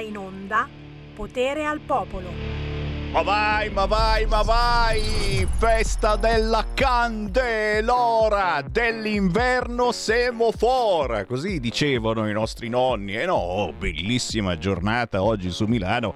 in onda Potere al Popolo. Ma vai, ma vai, ma vai! Festa della candelora dell'inverno semafor! Così dicevano i nostri nonni. E eh no, bellissima giornata oggi su Milano.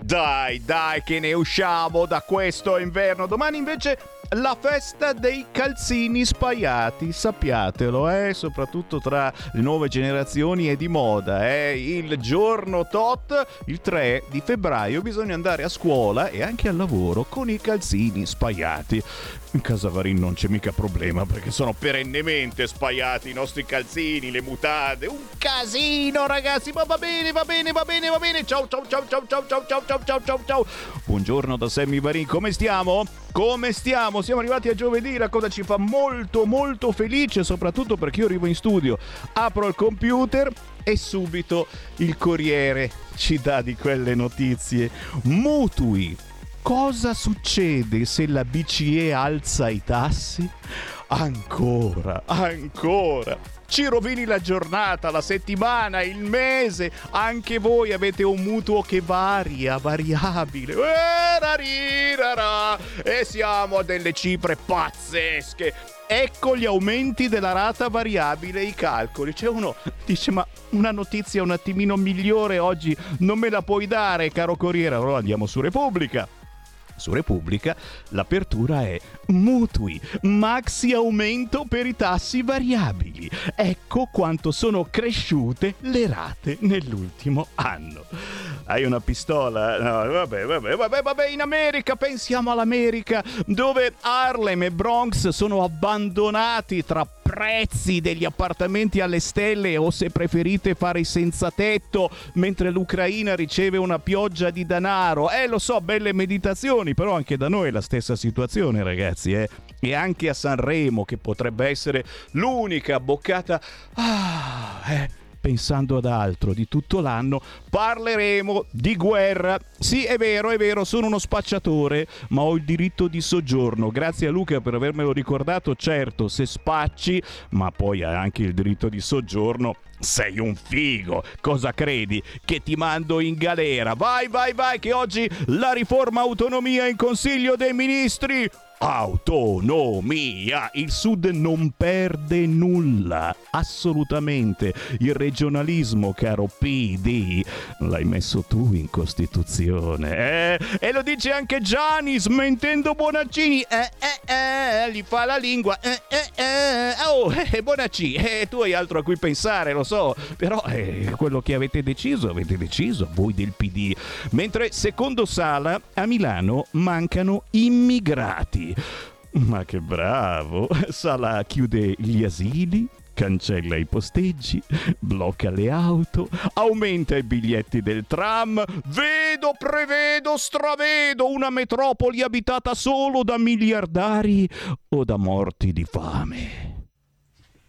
Dai, dai, che ne usciamo da questo inverno. Domani invece la festa dei calzini spaiati, sappiatelo, eh? soprattutto tra le nuove generazioni è di moda. Eh? Il giorno tot, il 3 di febbraio, bisogna andare a scuola e anche al lavoro con i calzini spaiati. In casa Varin non c'è mica problema perché sono perennemente spaiati i nostri calzini, le mutande. Un casino, ragazzi, ma va bene, va bene, va bene, va bene. Ciao, ciao, ciao, ciao, ciao, ciao, ciao, ciao, ciao, ciao, ciao. Buongiorno da Sammy Varin, come stiamo? Come stiamo? Siamo arrivati a giovedì, la cosa ci fa molto, molto felice, soprattutto perché io arrivo in studio, apro il computer e subito il Corriere ci dà di quelle notizie. Mutui cosa succede se la BCE alza i tassi? Ancora, ancora. Ci rovini la giornata, la settimana, il mese. Anche voi avete un mutuo che varia, variabile. E siamo a delle cifre pazzesche. Ecco gli aumenti della rata variabile, i calcoli. C'è uno dice: Ma una notizia un attimino migliore oggi non me la puoi dare, caro Corriere. Allora andiamo su Repubblica. Su Repubblica l'apertura è mutui, maxi aumento per i tassi variabili. Ecco quanto sono cresciute le rate nell'ultimo anno. Hai una pistola? No, vabbè, vabbè, vabbè, vabbè, in America, pensiamo all'America, dove Harlem e Bronx sono abbandonati tra prezzi degli appartamenti alle stelle o se preferite fare senza tetto mentre l'Ucraina riceve una pioggia di denaro. Eh, lo so, belle meditazioni, però anche da noi è la stessa situazione, ragazzi, eh. E anche a Sanremo, che potrebbe essere l'unica boccata... Ah, eh pensando ad altro di tutto l'anno, parleremo di guerra. Sì, è vero, è vero, sono uno spacciatore, ma ho il diritto di soggiorno. Grazie a Luca per avermelo ricordato. Certo, se spacci, ma poi hai anche il diritto di soggiorno, sei un figo. Cosa credi? Che ti mando in galera. Vai, vai, vai, che oggi la riforma autonomia in Consiglio dei Ministri autonomia. Il Sud non perde nulla, assolutamente. Il regionalismo, caro PD, l'hai messo tu in Costituzione. Eh? E lo dice anche Gianni, smentendo Bonaccini. Eh, eh, eh, gli fa la lingua. Eh, eh, eh. Oh, eh, Bonacci, eh, tu hai altro a cui pensare, lo so. Però eh, quello che avete deciso, avete deciso voi del PD. Mentre, secondo Sala, a Milano mancano immigrati. Ma che bravo! Sala chiude gli asili, cancella i posteggi, blocca le auto, aumenta i biglietti del tram. Vedo, prevedo, stravedo una metropoli abitata solo da miliardari o da morti di fame.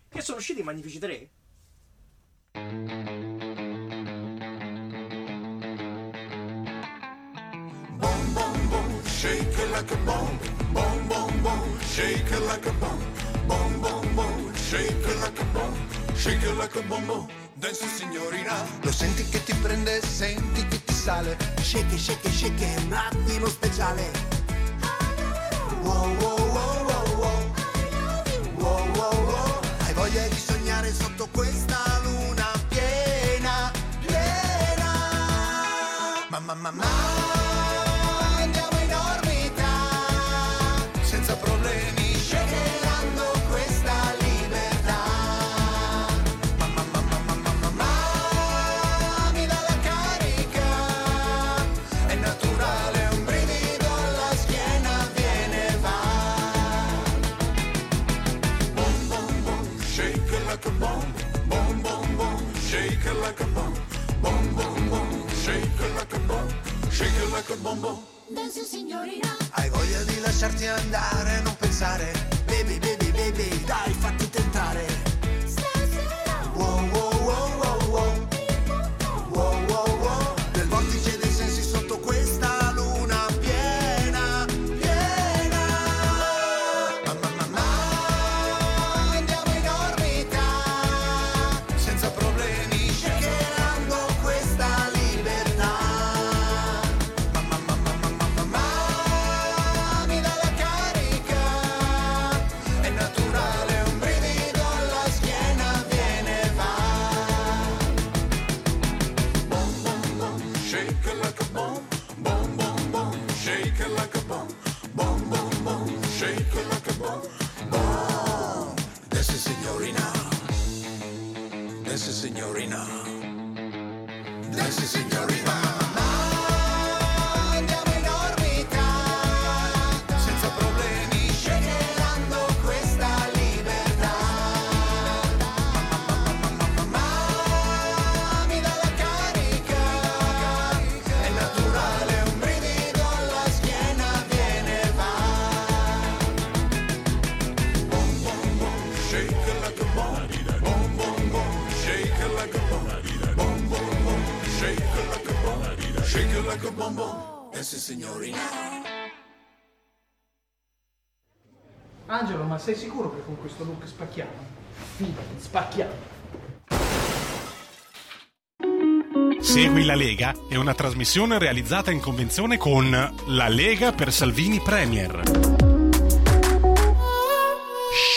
Che sono usciti i Magnifici 3? Bom, bom, bom, shake it like a bomb. Like a boom. Boom, boom, boom, shake it like a boom. Shake it like a boom, boom. Dance signorina. Lo senti che ti prende, senti che ti sale. Shake, shake, shake, un attimo speciale. Wow, wow, wow, wow, wow. Wow, wow, wow. Hai voglia di sognare sotto questa luna piena, piena. Mamma, mamma, mamma. like bombo. Danza signorina. Hai voglia di lasciarti andare, non pensare. Baby, baby, baby, dai, fatti sicuro che con questo look spacchiamo? Fidati, spacchiamo. Segui la Lega è una trasmissione realizzata in convenzione con La Lega per Salvini Premier.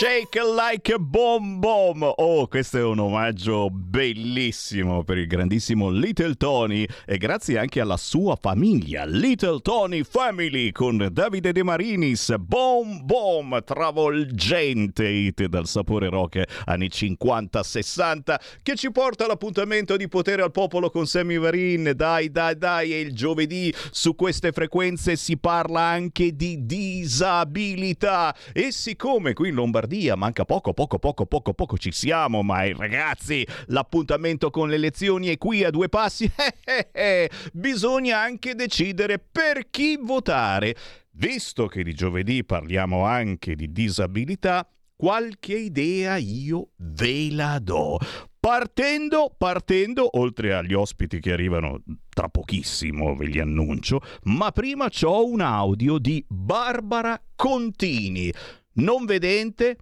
Shake like a bomb bomb. Oh, questo è un omaggio bellissimo per il grandissimo Little Tony e grazie anche alla sua famiglia, Little Tony Family con Davide De Marinis. Bomb bomb, travolgente hit dal sapore rock anni 50-60 che ci porta all'appuntamento di potere al popolo con Sammy Varin. Dai, dai, dai, è il giovedì su queste frequenze si parla anche di disabilità e siccome qui in Lombardia Lombardia, manca poco, poco, poco, poco, poco ci siamo, ma eh, ragazzi, l'appuntamento con le elezioni è qui a due passi. Eh, eh, Bisogna anche decidere per chi votare. Visto che di giovedì parliamo anche di disabilità, qualche idea io ve la do. Partendo, partendo, oltre agli ospiti che arrivano tra pochissimo, ve li annuncio, ma prima ho un audio di Barbara Contini non vedente,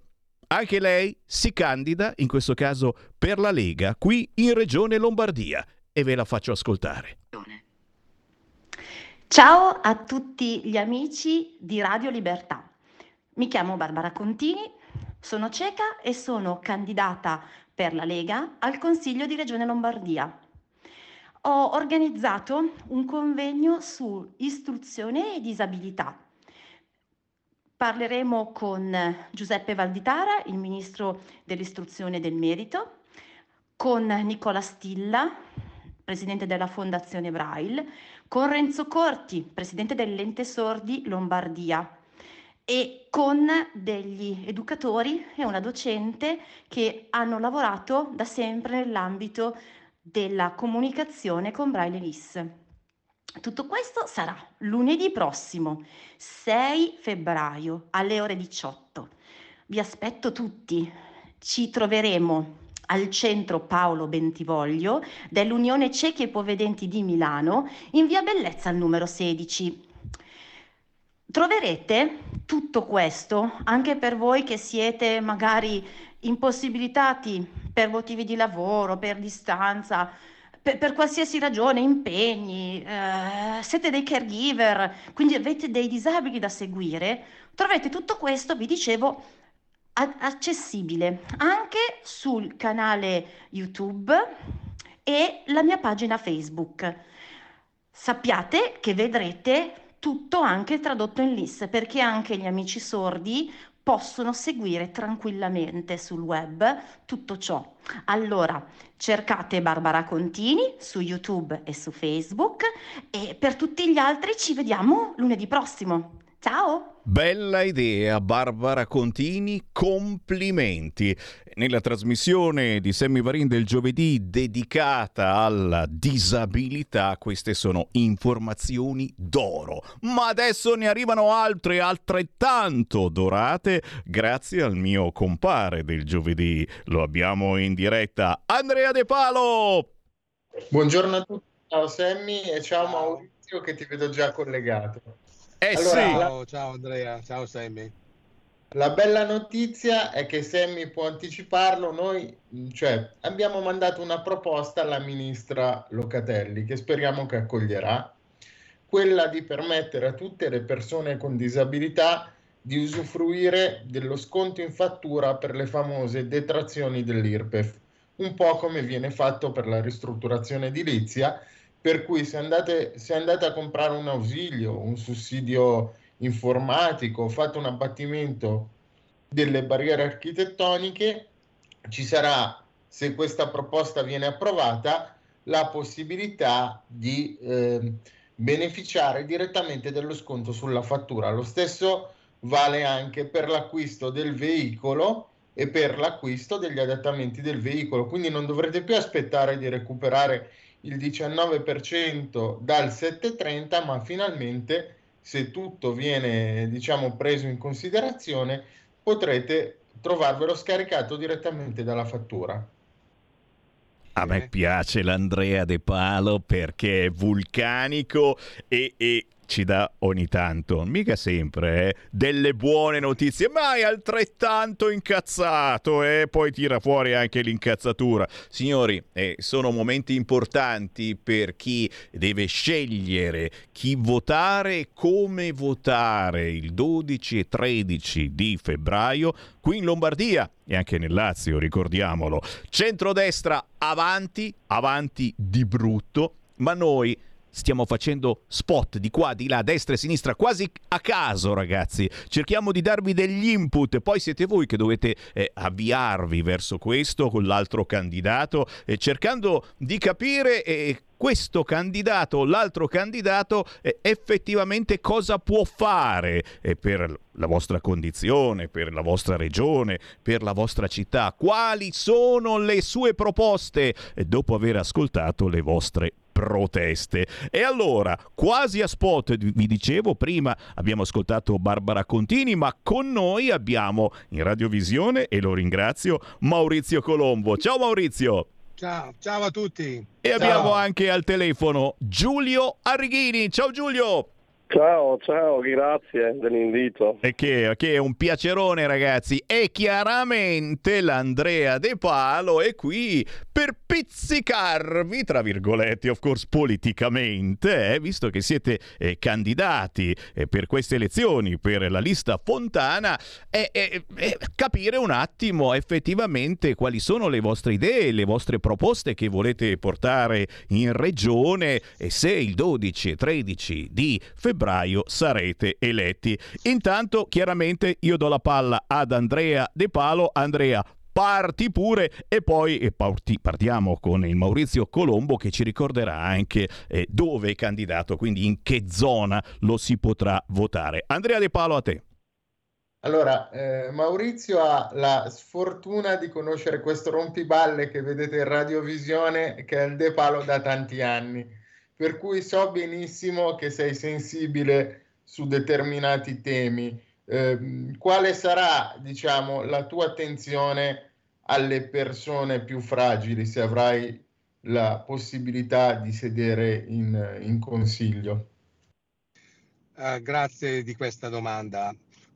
anche lei si candida, in questo caso per la Lega, qui in Regione Lombardia e ve la faccio ascoltare. Ciao a tutti gli amici di Radio Libertà. Mi chiamo Barbara Contini, sono cieca e sono candidata per la Lega al Consiglio di Regione Lombardia. Ho organizzato un convegno su istruzione e disabilità Parleremo con Giuseppe Valditara, il ministro dell'istruzione e del merito, con Nicola Stilla, presidente della Fondazione Braille, con Renzo Corti, presidente dell'Ente Sordi Lombardia e con degli educatori e una docente che hanno lavorato da sempre nell'ambito della comunicazione con Braille LIS. Tutto questo sarà lunedì prossimo, 6 febbraio, alle ore 18. Vi aspetto tutti. Ci troveremo al centro Paolo Bentivoglio dell'Unione Ciechi e Povedenti di Milano, in via Bellezza al numero 16. Troverete tutto questo anche per voi che siete magari impossibilitati per motivi di lavoro, per distanza, per, per qualsiasi ragione, impegni, eh, siete dei caregiver, quindi avete dei disabili da seguire, trovate tutto questo, vi dicevo, accessibile anche sul canale YouTube e la mia pagina Facebook. Sappiate che vedrete tutto anche tradotto in LIS perché anche gli amici sordi possono seguire tranquillamente sul web tutto ciò. Allora, cercate Barbara Contini su YouTube e su Facebook e per tutti gli altri ci vediamo lunedì prossimo. Ciao! Bella idea, Barbara Contini, complimenti. Nella trasmissione di Sammy Varin del giovedì dedicata alla disabilità, queste sono informazioni d'oro. Ma adesso ne arrivano altre altrettanto dorate grazie al mio compare del giovedì. Lo abbiamo in diretta, Andrea De Palo! Buongiorno a tutti, ciao Sammy e ciao Maurizio che ti vedo già collegato. Eh allora, sì. Ciao, ciao Andrea, ciao Sammy. La bella notizia è che Sammy può anticiparlo, noi cioè, abbiamo mandato una proposta alla ministra Locatelli che speriamo che accoglierà, quella di permettere a tutte le persone con disabilità di usufruire dello sconto in fattura per le famose detrazioni dell'IRPEF, un po' come viene fatto per la ristrutturazione edilizia per cui se andate, se andate a comprare un ausilio, un sussidio informatico, fate un abbattimento delle barriere architettoniche, ci sarà se questa proposta viene approvata, la possibilità di eh, beneficiare direttamente dello sconto sulla fattura. Lo stesso vale anche per l'acquisto del veicolo e per l'acquisto degli adattamenti del veicolo, quindi non dovrete più aspettare di recuperare il 19% dal 730, ma finalmente se tutto viene diciamo preso in considerazione potrete trovarvelo scaricato direttamente dalla fattura. A me piace l'Andrea De Palo perché è vulcanico e, e ci dà ogni tanto, mica sempre, eh, delle buone notizie, ma è altrettanto incazzato e eh? poi tira fuori anche l'incazzatura. Signori, eh, sono momenti importanti per chi deve scegliere chi votare e come votare il 12 e 13 di febbraio qui in Lombardia e anche nel Lazio, ricordiamolo. Centrodestra avanti, avanti di brutto, ma noi stiamo facendo spot di qua, di là, destra e sinistra, quasi a caso, ragazzi. Cerchiamo di darvi degli input, poi siete voi che dovete eh, avviarvi verso questo con l'altro candidato, eh, cercando di capire eh, questo candidato o l'altro candidato eh, effettivamente cosa può fare eh, per la vostra condizione, per la vostra regione, per la vostra città, quali sono le sue proposte? Eh, dopo aver ascoltato le vostre proteste. E allora, quasi a spot, vi dicevo prima, abbiamo ascoltato Barbara Contini, ma con noi abbiamo in radiovisione, e lo ringrazio, Maurizio Colombo. Ciao Maurizio! Ciao, ciao a tutti! E ciao. abbiamo anche al telefono Giulio Arrighini. Ciao Giulio! Ciao, ciao, grazie dell'invito. E che, che, è un piacerone, ragazzi. E chiaramente l'Andrea De Palo è qui per pizzicarvi, tra virgolette, of course, politicamente, eh, visto che siete eh, candidati eh, per queste elezioni, per la lista Fontana, e capire un attimo effettivamente quali sono le vostre idee, le vostre proposte che volete portare in regione e se il 12 e 13 di febbraio febbraio sarete eletti. Intanto, chiaramente, io do la palla ad Andrea De Palo. Andrea, parti pure e poi parti, partiamo con il Maurizio Colombo che ci ricorderà anche eh, dove è candidato, quindi in che zona lo si potrà votare. Andrea De Palo a te. Allora, eh, Maurizio ha la sfortuna di conoscere questo rompiballe che vedete in radiovisione, che è il De Palo da tanti anni per cui so benissimo che sei sensibile su determinati temi. Eh, quale sarà, diciamo, la tua attenzione alle persone più fragili se avrai la possibilità di sedere in, in consiglio? Uh, grazie di questa domanda.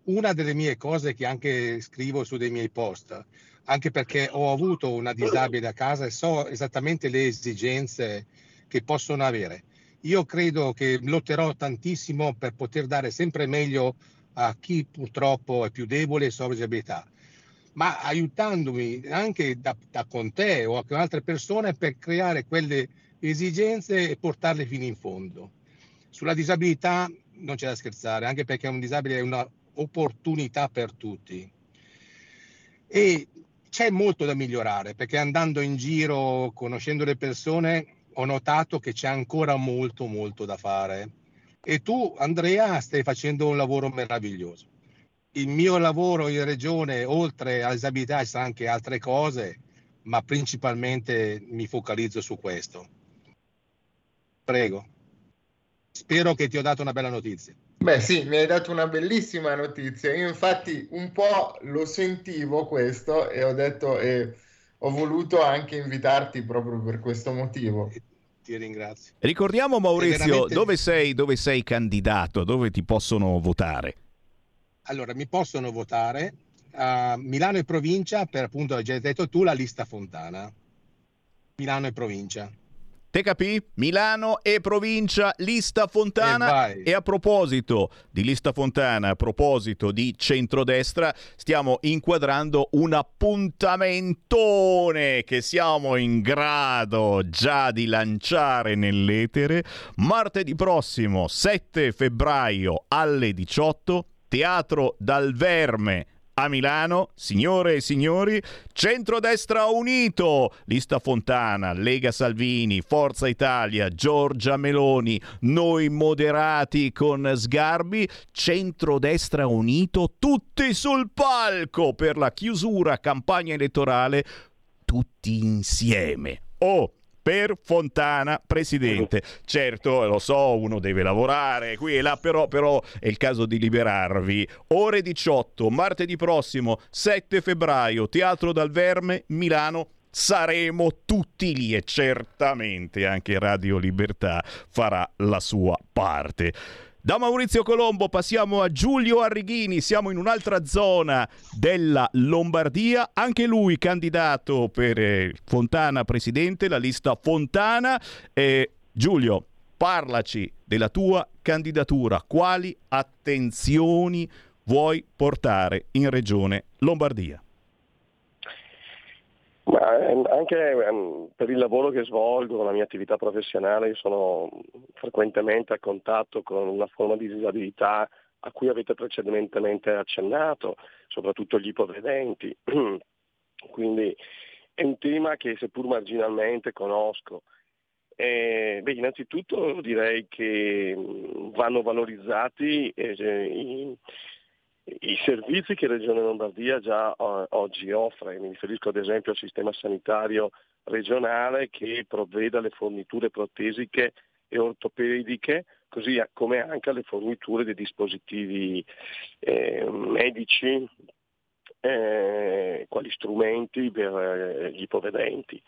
Una delle mie cose che anche scrivo su dei miei post, anche perché ho avuto una disabile a casa e so esattamente le esigenze che possono avere. Io credo che lotterò tantissimo per poter dare sempre meglio a chi purtroppo è più debole e soffre disabilità, ma aiutandomi anche da, da, con te o con altre persone per creare quelle esigenze e portarle fino in fondo. Sulla disabilità non c'è da scherzare, anche perché un disabile è un'opportunità per tutti. E c'è molto da migliorare, perché andando in giro, conoscendo le persone, ho notato che c'è ancora molto molto da fare e tu Andrea stai facendo un lavoro meraviglioso. Il mio lavoro in regione, oltre alla disabilità, ci sono anche altre cose, ma principalmente mi focalizzo su questo. Prego. Spero che ti ho dato una bella notizia. Beh sì, mi hai dato una bellissima notizia. Io infatti un po' lo sentivo questo e ho detto... Eh, ho voluto anche invitarti proprio per questo motivo. Ti ringrazio. Ricordiamo Maurizio, veramente... dove, sei, dove sei candidato, dove ti possono votare? Allora, mi possono votare a Milano e provincia, per appunto hai già detto tu, la lista Fontana. Milano e provincia. Te capì? Milano e provincia, lista Fontana. E, e, a proposito di lista Fontana, a proposito di centrodestra, stiamo inquadrando un appuntamentone che siamo in grado già di lanciare nell'etere. Martedì prossimo, 7 febbraio alle 18, Teatro dal Verme a Milano, signore e signori, centrodestra unito, lista Fontana, Lega Salvini, Forza Italia, Giorgia Meloni, noi moderati con Sgarbi, centrodestra unito, tutti sul palco per la chiusura campagna elettorale, tutti insieme. Oh, per Fontana, presidente. Certo, lo so, uno deve lavorare qui e là, però, però è il caso di liberarvi. Ore 18, martedì prossimo, 7 febbraio, Teatro dal Verme, Milano. Saremo tutti lì e certamente anche Radio Libertà farà la sua parte. Da Maurizio Colombo passiamo a Giulio Arrighini, siamo in un'altra zona della Lombardia, anche lui candidato per eh, Fontana Presidente, la lista Fontana. Eh, Giulio, parlaci della tua candidatura, quali attenzioni vuoi portare in Regione Lombardia? Ma ehm, anche ehm, per il lavoro che svolgo, la mia attività professionale, io sono frequentemente a contatto con una forma di disabilità a cui avete precedentemente accennato, soprattutto gli ipovedenti. Quindi è un tema che seppur marginalmente conosco. E, beh, innanzitutto direi che vanno valorizzati eh, i, i servizi che Regione Lombardia già uh, oggi offre, mi riferisco ad esempio al sistema sanitario regionale che provvede alle forniture protesiche e ortopediche, così come anche alle forniture dei dispositivi eh, medici, eh, quali strumenti per eh, gli ipovedenti.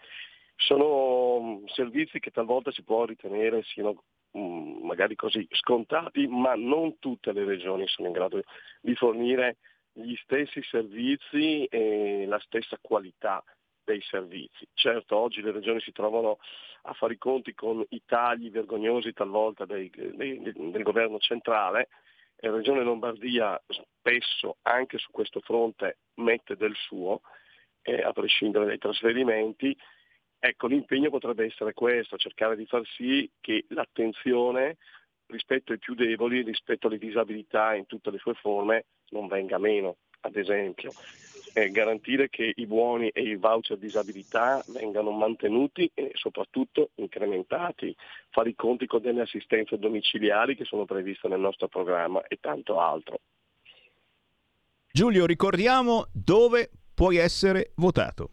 Sono mm, servizi che talvolta si può ritenere siano magari così scontati, ma non tutte le regioni sono in grado di fornire gli stessi servizi e la stessa qualità dei servizi. Certo, oggi le regioni si trovano a fare i conti con i tagli vergognosi talvolta dei, dei, del governo centrale e la regione Lombardia spesso anche su questo fronte mette del suo, eh, a prescindere dai trasferimenti, Ecco, l'impegno potrebbe essere questo, cercare di far sì che l'attenzione rispetto ai più deboli, rispetto alle disabilità in tutte le sue forme, non venga meno, ad esempio. Eh, garantire che i buoni e i voucher disabilità vengano mantenuti e soprattutto incrementati, fare i conti con delle assistenze domiciliari che sono previste nel nostro programma e tanto altro. Giulio, ricordiamo dove puoi essere votato.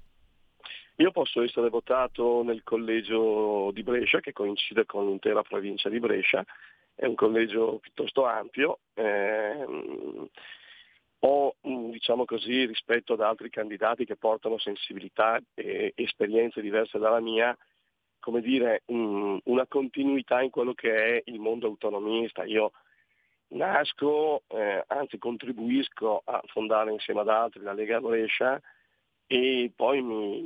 Io posso essere votato nel collegio di Brescia, che coincide con l'intera provincia di Brescia, è un collegio piuttosto ampio. Ehm, o diciamo così, rispetto ad altri candidati che portano sensibilità e esperienze diverse dalla mia, come dire, un, una continuità in quello che è il mondo autonomista. Io nasco, eh, anzi contribuisco a fondare insieme ad altri la Lega Brescia e poi mi,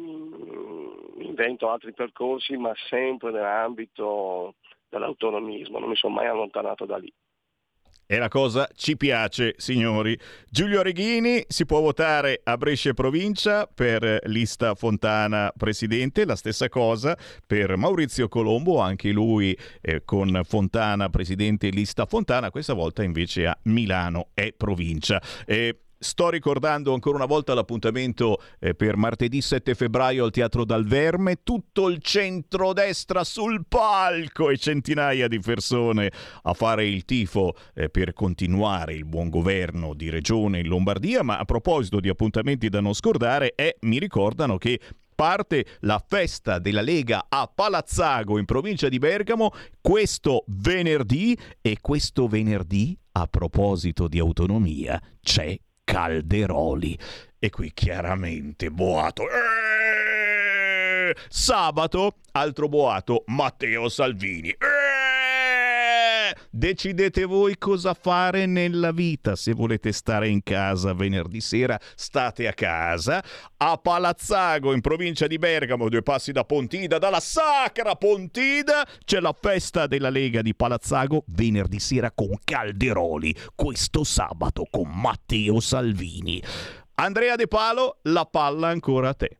mi invento altri percorsi, ma sempre nell'ambito dell'autonomismo, non mi sono mai allontanato da lì. E la cosa ci piace, signori. Giulio Reghini si può votare a Brescia provincia per lista Fontana presidente, la stessa cosa per Maurizio Colombo, anche lui eh, con Fontana presidente lista Fontana, questa volta invece a Milano è provincia. Eh, Sto ricordando ancora una volta l'appuntamento eh, per martedì 7 febbraio al Teatro Dal Verme, tutto il centrodestra sul palco e centinaia di persone a fare il tifo eh, per continuare il buon governo di regione in Lombardia, ma a proposito di appuntamenti da non scordare, eh, mi ricordano che parte la festa della Lega a Palazzago in provincia di Bergamo questo venerdì. E questo venerdì a proposito di autonomia c'è Calderoli. E qui chiaramente boato. Eeeh! Sabato, altro boato, Matteo Salvini. Eeeh! Decidete voi cosa fare nella vita. Se volete stare in casa venerdì sera, state a casa. A Palazzago, in provincia di Bergamo, due passi da Pontida, dalla sacra Pontida, c'è la festa della Lega di Palazzago venerdì sera con Calderoli. Questo sabato con Matteo Salvini. Andrea De Palo, la palla ancora a te.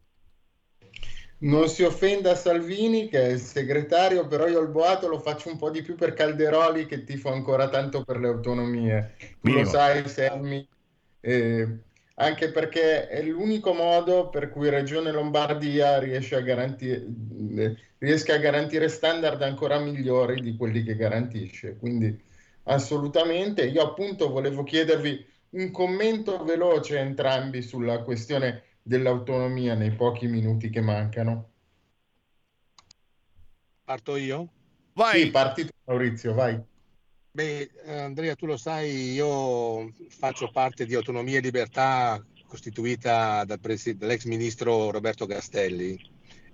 Non si offenda Salvini che è il segretario, però io il boato lo faccio un po' di più per Calderoli che tifo ancora tanto per le autonomie. Tu lo sai, Sammy. Eh, anche perché è l'unico modo per cui Regione Lombardia riesce a garantire, riesca a garantire standard ancora migliori di quelli che garantisce. Quindi assolutamente. Io appunto volevo chiedervi un commento veloce entrambi sulla questione dell'autonomia nei pochi minuti che mancano. Parto io? Vai. Sì, parti tu Maurizio, vai. Beh, Andrea, tu lo sai, io faccio parte di Autonomia e Libertà costituita dal pres- dall'ex ministro Roberto Castelli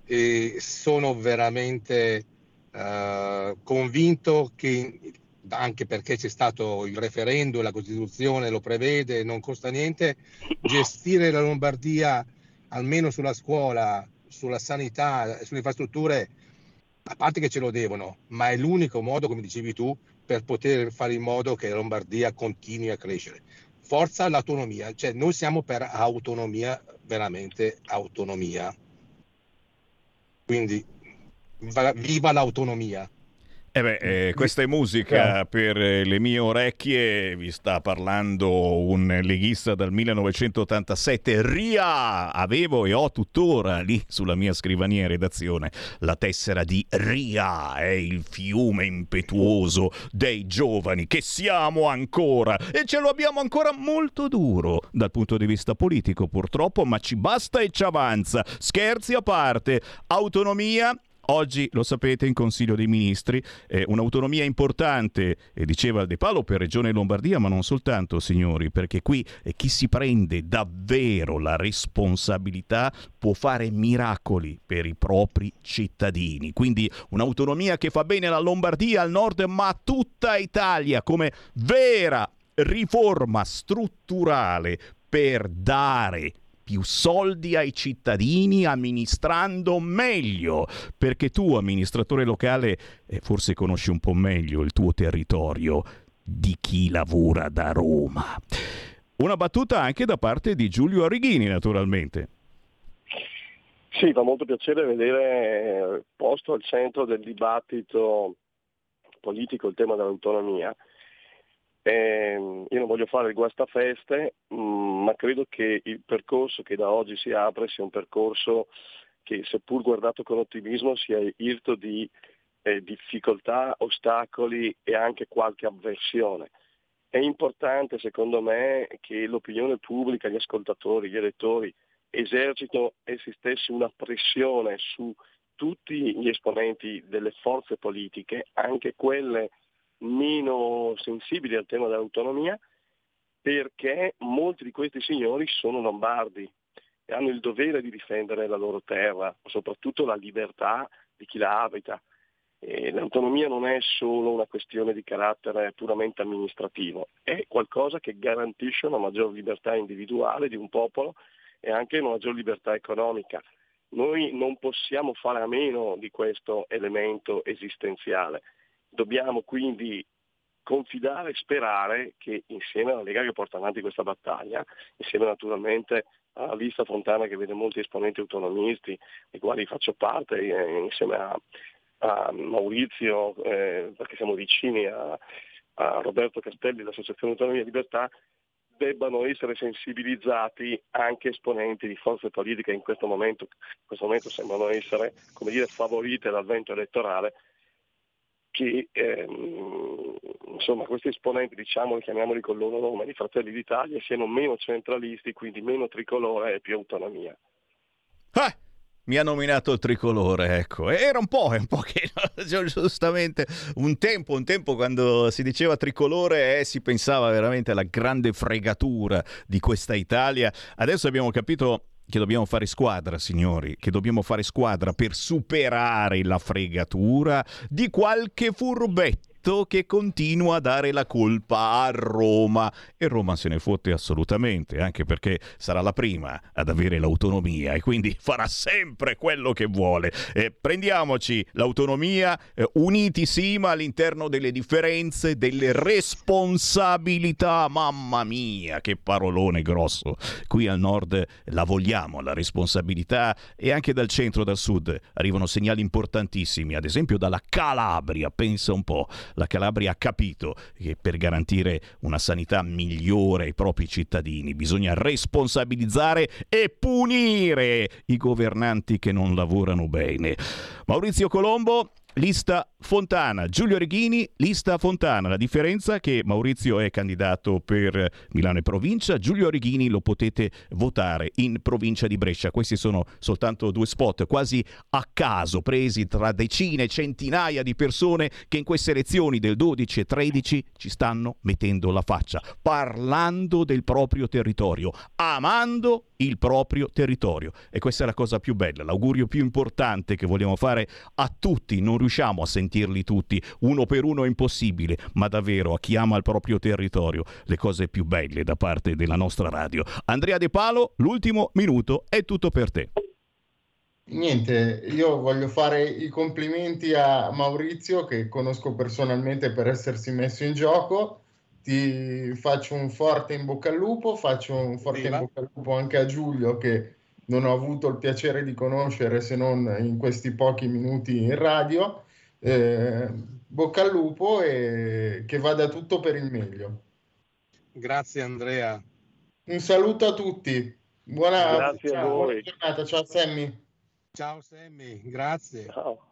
e sono veramente uh, convinto che anche perché c'è stato il referendum, la Costituzione lo prevede, non costa niente, gestire la Lombardia almeno sulla scuola, sulla sanità, sulle infrastrutture, a parte che ce lo devono, ma è l'unico modo, come dicevi tu, per poter fare in modo che la Lombardia continui a crescere. Forza l'autonomia, cioè noi siamo per autonomia, veramente autonomia. Quindi viva l'autonomia. Eh beh, eh, questa è musica per eh, le mie orecchie, vi sta parlando un leghista dal 1987, Ria, avevo e ho tuttora lì sulla mia scrivania in redazione la tessera di Ria, è il fiume impetuoso dei giovani che siamo ancora. E ce lo abbiamo ancora molto duro dal punto di vista politico purtroppo, ma ci basta e ci avanza, scherzi a parte, autonomia Oggi, lo sapete, in Consiglio dei Ministri eh, un'autonomia importante, eh, diceva De Palo, per Regione Lombardia, ma non soltanto, signori, perché qui eh, chi si prende davvero la responsabilità può fare miracoli per i propri cittadini. Quindi un'autonomia che fa bene alla Lombardia, al nord, ma a tutta Italia come vera riforma strutturale per dare più soldi ai cittadini amministrando meglio, perché tu amministratore locale eh, forse conosci un po' meglio il tuo territorio di chi lavora da Roma. Una battuta anche da parte di Giulio Arrighini, naturalmente. Sì, fa molto piacere vedere eh, posto al centro del dibattito politico il tema dell'autonomia eh, io non voglio fare il guastafeste, mm, ma credo che il percorso che da oggi si apre sia un percorso che seppur guardato con ottimismo sia irto di eh, difficoltà, ostacoli e anche qualche avversione. È importante secondo me che l'opinione pubblica, gli ascoltatori, gli elettori esercitino essi stessi una pressione su tutti gli esponenti delle forze politiche, anche quelle meno sensibili al tema dell'autonomia perché molti di questi signori sono lombardi e hanno il dovere di difendere la loro terra, soprattutto la libertà di chi la abita. E l'autonomia non è solo una questione di carattere puramente amministrativo, è qualcosa che garantisce una maggior libertà individuale di un popolo e anche una maggior libertà economica. Noi non possiamo fare a meno di questo elemento esistenziale Dobbiamo quindi confidare e sperare che insieme alla Lega che porta avanti questa battaglia, insieme naturalmente alla lista Fontana che vede molti esponenti autonomisti, dei quali faccio parte, eh, insieme a, a Maurizio, eh, perché siamo vicini a, a Roberto Castelli dell'Associazione Autonomia e Libertà, debbano essere sensibilizzati anche esponenti di forze politiche in questo momento, in questo momento sembrano essere dire, favorite dal vento elettorale che ehm, insomma, questi esponenti, diciamo, chiamiamoli con loro nome, di Fratelli d'Italia, siano meno centralisti, quindi meno tricolore e più autonomia. Ah! mi ha nominato il tricolore, ecco. Era un po', un po' che giustamente un tempo, un tempo quando si diceva tricolore eh, si pensava veramente alla grande fregatura di questa Italia. Adesso abbiamo capito che dobbiamo fare squadra, signori, che dobbiamo fare squadra per superare la fregatura di qualche furbetto Benedetto che continua a dare la colpa a Roma e Roma se ne fotte assolutamente, anche perché sarà la prima ad avere l'autonomia e quindi farà sempre quello che vuole. Eh, prendiamoci l'autonomia eh, uniti sì, ma all'interno delle differenze, delle responsabilità. Mamma mia, che parolone grosso. Qui al nord la vogliamo la responsabilità e anche dal centro, dal sud arrivano segnali importantissimi, ad esempio dalla Calabria, pensa un po' la Calabria ha capito che per garantire una sanità migliore ai propri cittadini bisogna responsabilizzare e punire i governanti che non lavorano bene. Maurizio Colombo Lista Fontana, Giulio Reghini, lista Fontana. La differenza è che Maurizio è candidato per Milano e provincia, Giulio Reghini lo potete votare in provincia di Brescia. Questi sono soltanto due spot quasi a caso presi tra decine, centinaia di persone che in queste elezioni del 12 e 13 ci stanno mettendo la faccia, parlando del proprio territorio, amando il proprio territorio. E questa è la cosa più bella, l'augurio più importante che vogliamo fare a tutti. Non riusciamo a sentirli tutti, uno per uno è impossibile, ma davvero a chi ama il proprio territorio, le cose più belle da parte della nostra radio. Andrea De Palo, l'ultimo minuto è tutto per te. Niente, io voglio fare i complimenti a Maurizio che conosco personalmente per essersi messo in gioco. Ti faccio un forte in bocca al lupo, faccio un forte Viva. in bocca al lupo anche a Giulio che non ho avuto il piacere di conoscere se non in questi pochi minuti in radio. Eh, bocca al lupo e che vada tutto per il meglio. Grazie Andrea. Un saluto a tutti. Buona, Grazie ciao, a voi. buona giornata. Ciao Sammy. Ciao Sammy, grazie. Ciao.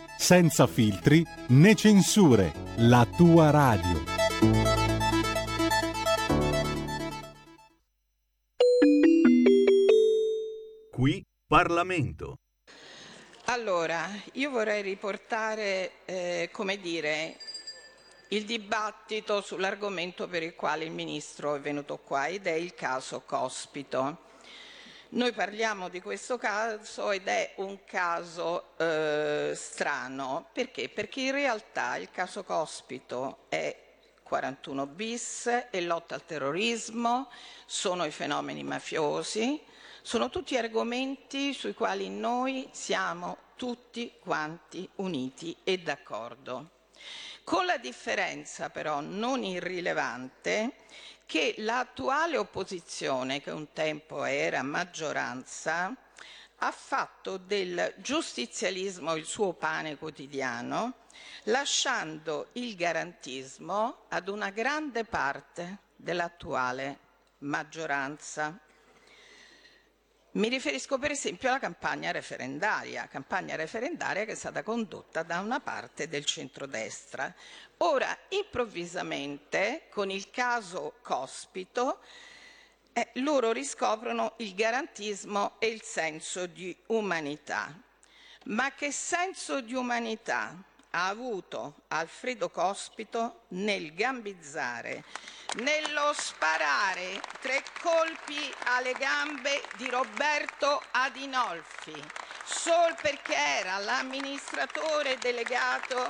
senza filtri né censure. La tua radio. Qui Parlamento. Allora, io vorrei riportare, eh, come dire, il dibattito sull'argomento per il quale il Ministro è venuto qua ed è il caso Cospito. Noi parliamo di questo caso ed è un caso eh, strano. Perché? Perché in realtà il caso Cospito è 41 bis, è lotta al terrorismo, sono i fenomeni mafiosi, sono tutti argomenti sui quali noi siamo tutti quanti uniti e d'accordo. Con la differenza però non irrilevante che l'attuale opposizione, che un tempo era maggioranza, ha fatto del giustizialismo il suo pane quotidiano, lasciando il garantismo ad una grande parte dell'attuale maggioranza. Mi riferisco per esempio alla campagna referendaria, campagna referendaria che è stata condotta da una parte del centrodestra. Ora, improvvisamente, con il caso Cospito, eh, loro riscoprono il garantismo e il senso di umanità. Ma che senso di umanità ha avuto Alfredo Cospito nel gambizzare, nello sparare tre colpi alle gambe di Roberto Adinolfi, sol perché era l'amministratore delegato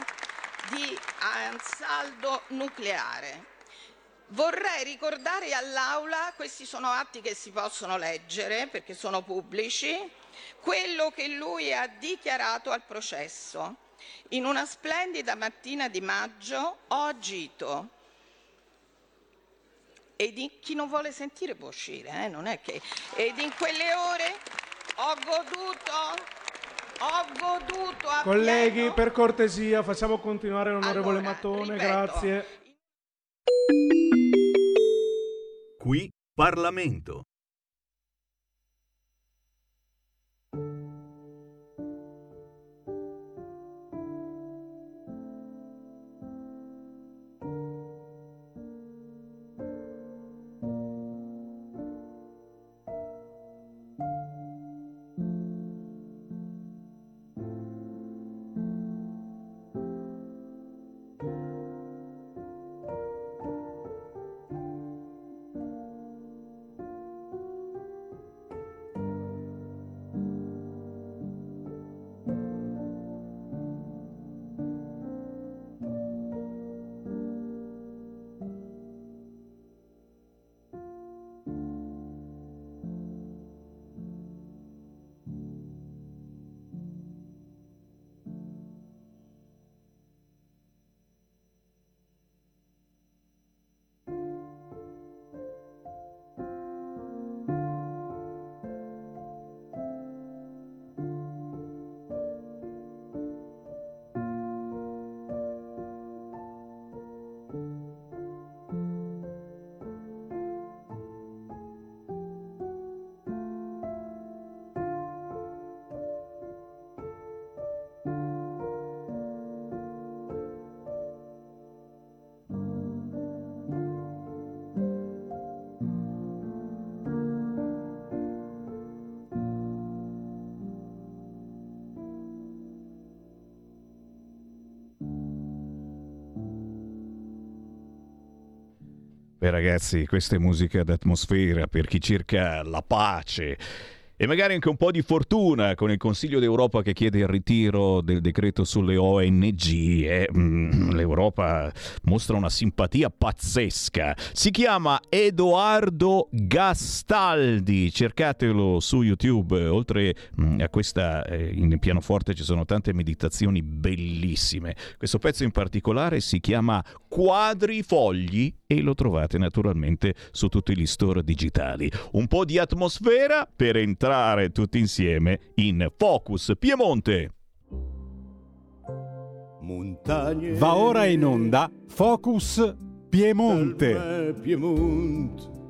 di Ansaldo Nucleare. Vorrei ricordare all'Aula, questi sono atti che si possono leggere perché sono pubblici, quello che lui ha dichiarato al processo. In una splendida mattina di maggio ho agito ed in- chi non vuole sentire può uscire, eh, non è che... Ed in quelle ore ho goduto, ho goduto a Colleghi, pieno- per cortesia, facciamo continuare l'onorevole Allora, Mattone, ripeto. grazie. Qui Parlamento. Ragazzi, questa è musica d'atmosfera per chi cerca la pace e magari anche un po' di fortuna con il Consiglio d'Europa che chiede il ritiro del decreto sulle ONG. Eh, mm, L'Europa mostra una simpatia pazzesca. Si chiama Edoardo Gastaldi, cercatelo su YouTube. Oltre mm, a questa eh, in pianoforte ci sono tante meditazioni bellissime. Questo pezzo in particolare si chiama Quadrifogli e lo trovate naturalmente su tutti gli store digitali. Un po' di atmosfera per entrare tutti insieme in Focus Piemonte. Montagne Va ora in onda Focus Piemonte. Piemonte.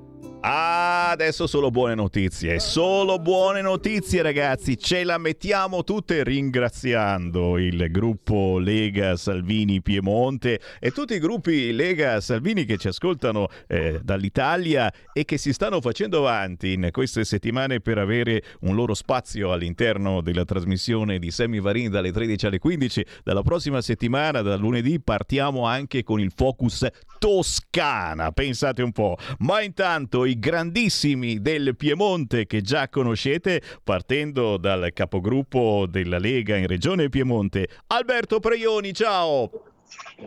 Ah, adesso solo buone notizie, solo buone notizie ragazzi, ce la mettiamo tutte ringraziando il gruppo Lega Salvini Piemonte e tutti i gruppi Lega Salvini che ci ascoltano eh, dall'Italia e che si stanno facendo avanti in queste settimane per avere un loro spazio all'interno della trasmissione di Semi Varin dalle 13 alle 15. Dalla prossima settimana, da lunedì, partiamo anche con il focus Toscana, pensate un po', ma intanto i grandissimi del Piemonte che già conoscete, partendo dal capogruppo della Lega in Regione Piemonte, Alberto Preioni, ciao!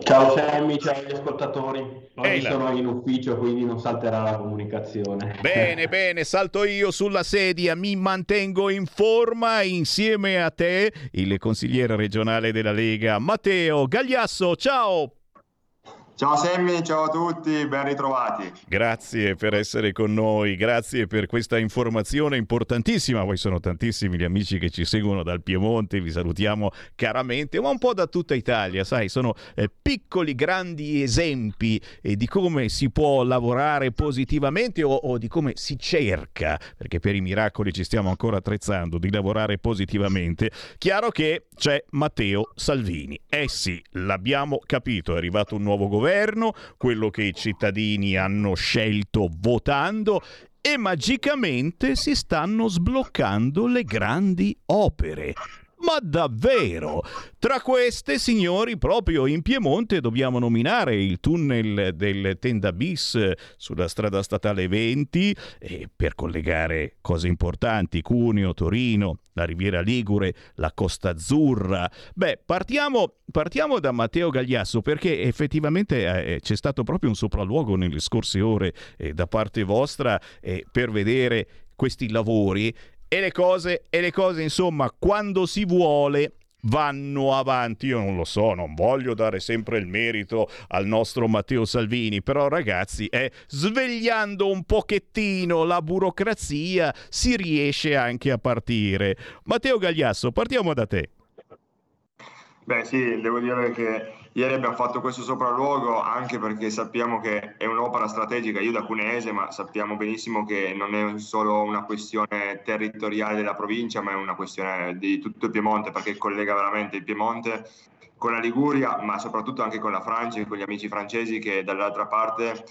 Ciao Sammy, ciao agli ascoltatori. Oggi sono in ufficio, quindi non salterà la comunicazione. Bene, bene, salto io sulla sedia, mi mantengo in forma insieme a te, il consigliere regionale della Lega, Matteo Gagliasso, ciao! Ciao Sammy, ciao a tutti, ben ritrovati. Grazie per essere con noi, grazie per questa informazione importantissima. Poi sono tantissimi gli amici che ci seguono dal Piemonte, vi salutiamo caramente, ma un po' da tutta Italia, sai, sono eh, piccoli grandi esempi eh, di come si può lavorare positivamente o, o di come si cerca, perché per i miracoli ci stiamo ancora attrezzando, di lavorare positivamente. Chiaro che c'è Matteo Salvini. Eh sì, l'abbiamo capito, è arrivato un nuovo governo, quello che i cittadini hanno scelto votando e magicamente si stanno sbloccando le grandi opere. Ma davvero? Tra queste, signori, proprio in Piemonte dobbiamo nominare il tunnel del Tenda Bis sulla strada statale 20 eh, per collegare cose importanti, Cuneo, Torino, la Riviera Ligure, la Costa Azzurra. Beh, partiamo, partiamo da Matteo Gagliasso perché effettivamente eh, c'è stato proprio un sopralluogo nelle scorse ore eh, da parte vostra eh, per vedere questi lavori e le cose, e le cose insomma, quando si vuole vanno avanti. Io non lo so, non voglio dare sempre il merito al nostro Matteo Salvini, però ragazzi, eh, svegliando un pochettino la burocrazia si riesce anche a partire. Matteo Gagliasso, partiamo da te. Beh sì, devo dire che ieri abbiamo fatto questo sopralluogo anche perché sappiamo che è un'opera strategica, io da cuneese, ma sappiamo benissimo che non è solo una questione territoriale della provincia, ma è una questione di tutto il Piemonte perché collega veramente il Piemonte con la Liguria, ma soprattutto anche con la Francia e con gli amici francesi che dall'altra parte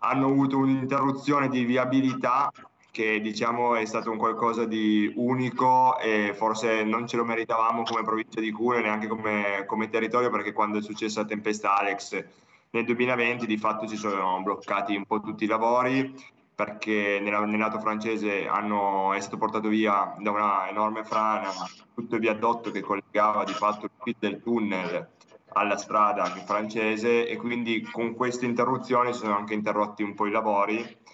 hanno avuto un'interruzione di viabilità che diciamo è stato un qualcosa di unico e forse non ce lo meritavamo come provincia di Cuneo neanche come, come territorio perché quando è successa la tempesta Alex nel 2020 di fatto si sono bloccati un po' tutti i lavori perché nella- nel lato francese hanno- è stato portato via da una enorme frana tutto il viadotto che collegava di fatto il pit del tunnel alla strada francese e quindi con queste interruzioni si sono anche interrotti un po' i lavori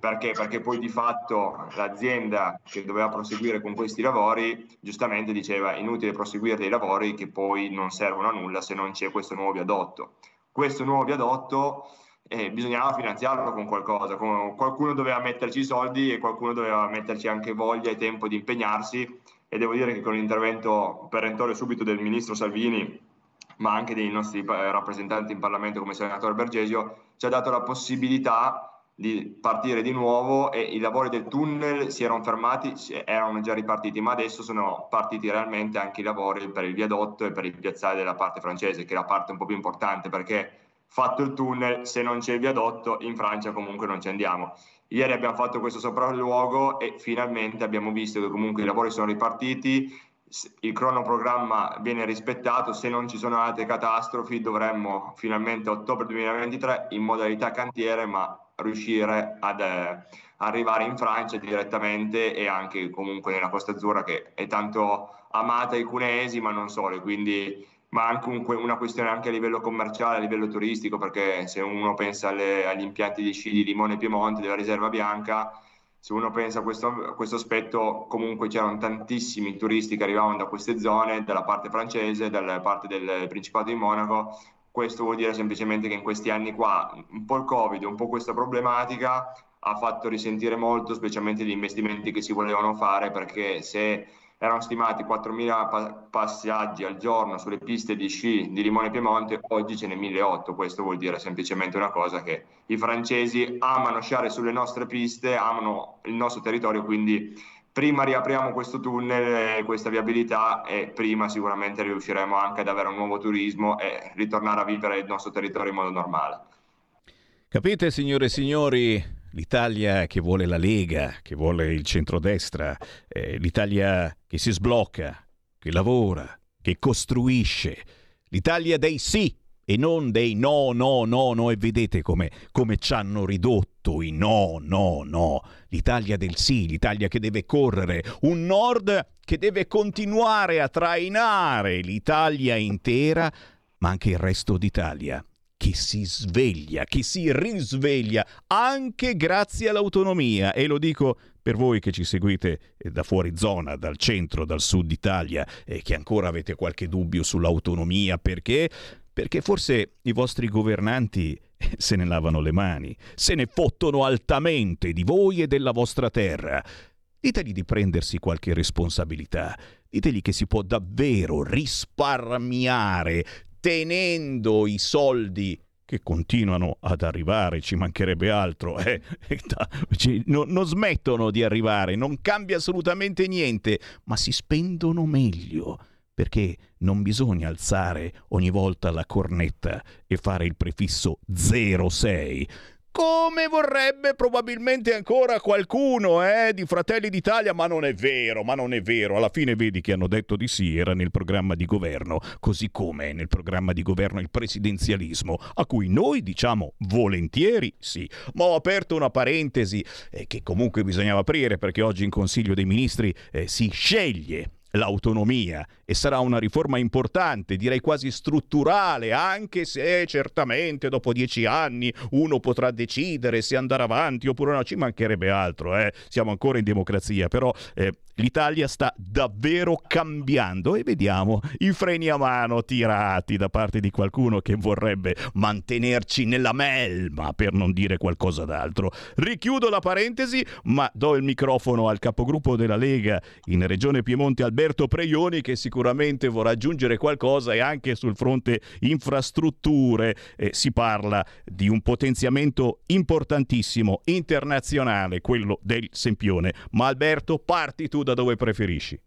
perché? Perché poi di fatto l'azienda che doveva proseguire con questi lavori giustamente diceva inutile proseguire dei lavori che poi non servono a nulla se non c'è questo nuovo viadotto. Questo nuovo viadotto eh, bisognava finanziarlo con qualcosa, con- qualcuno doveva metterci i soldi e qualcuno doveva metterci anche voglia e tempo di impegnarsi e devo dire che con l'intervento perentorio subito del ministro Salvini ma anche dei nostri eh, rappresentanti in Parlamento come senatore Bergesio ci ha dato la possibilità di partire di nuovo e i lavori del tunnel si erano fermati, erano già ripartiti, ma adesso sono partiti realmente anche i lavori per il viadotto e per il piazzale della parte francese, che è la parte un po' più importante perché fatto il tunnel, se non c'è il viadotto, in Francia comunque non ci andiamo. Ieri abbiamo fatto questo sopralluogo e finalmente abbiamo visto che comunque i lavori sono ripartiti, il cronoprogramma viene rispettato, se non ci sono altre catastrofi dovremmo finalmente ottobre 2023 in modalità cantiere ma riuscire ad eh, arrivare in Francia direttamente e anche comunque nella Costa Azzurra che è tanto amata ai cuneesi ma non solo, quindi ma anche un, una questione anche a livello commerciale, a livello turistico, perché se uno pensa alle, agli impianti di sci di Limone Piemonte della Riserva Bianca, se uno pensa a questo, a questo, aspetto, comunque c'erano tantissimi turisti che arrivavano da queste zone, dalla parte francese, dalla parte del Principato di Monaco. Questo vuol dire semplicemente che in questi anni qua, un po' il Covid, un po' questa problematica ha fatto risentire molto, specialmente gli investimenti che si volevano fare, perché se erano stimati 4.000 pa- passaggi al giorno sulle piste di sci di Limone Piemonte, oggi ce n'è 1.800. Questo vuol dire semplicemente una cosa che i francesi amano sciare sulle nostre piste, amano il nostro territorio, quindi prima riapriamo questo tunnel, questa viabilità e prima sicuramente riusciremo anche ad avere un nuovo turismo e ritornare a vivere il nostro territorio in modo normale. Capite signore e signori, l'Italia che vuole la Lega, che vuole il centrodestra, eh, l'Italia che si sblocca, che lavora, che costruisce, l'Italia dei sì e non dei no, no, no, no, e vedete come, come ci hanno ridotto i no, no, no, l'Italia del sì, l'Italia che deve correre, un nord che deve continuare a trainare l'Italia intera, ma anche il resto d'Italia che si sveglia, che si risveglia anche grazie all'autonomia. E lo dico per voi che ci seguite eh, da fuori zona, dal centro, dal sud Italia e che ancora avete qualche dubbio sull'autonomia perché perché forse i vostri governanti se ne lavano le mani, se ne fottono altamente di voi e della vostra terra. Ditegli di prendersi qualche responsabilità. Ditegli che si può davvero risparmiare tenendo i soldi che continuano ad arrivare, ci mancherebbe altro, eh? no, non smettono di arrivare, non cambia assolutamente niente, ma si spendono meglio, perché non bisogna alzare ogni volta la cornetta e fare il prefisso 06 come vorrebbe probabilmente ancora qualcuno eh, di Fratelli d'Italia, ma non è vero, ma non è vero. Alla fine vedi che hanno detto di sì, era nel programma di governo, così come nel programma di governo il presidenzialismo, a cui noi diciamo volentieri sì. Ma ho aperto una parentesi eh, che comunque bisognava aprire perché oggi in Consiglio dei Ministri eh, si sceglie l'autonomia e sarà una riforma importante, direi quasi strutturale, anche se certamente dopo dieci anni uno potrà decidere se andare avanti oppure no, ci mancherebbe altro, eh? siamo ancora in democrazia, però eh, l'Italia sta davvero cambiando e vediamo i freni a mano tirati da parte di qualcuno che vorrebbe mantenerci nella melma, per non dire qualcosa d'altro. Richiudo la parentesi, ma do il microfono al capogruppo della Lega in Regione Piemonte Alberto Preioni che sicuramente vorrà aggiungere qualcosa e anche sul fronte infrastrutture eh, si parla di un potenziamento importantissimo internazionale, quello del Sempione. Ma Alberto, parti tu da dove preferisci.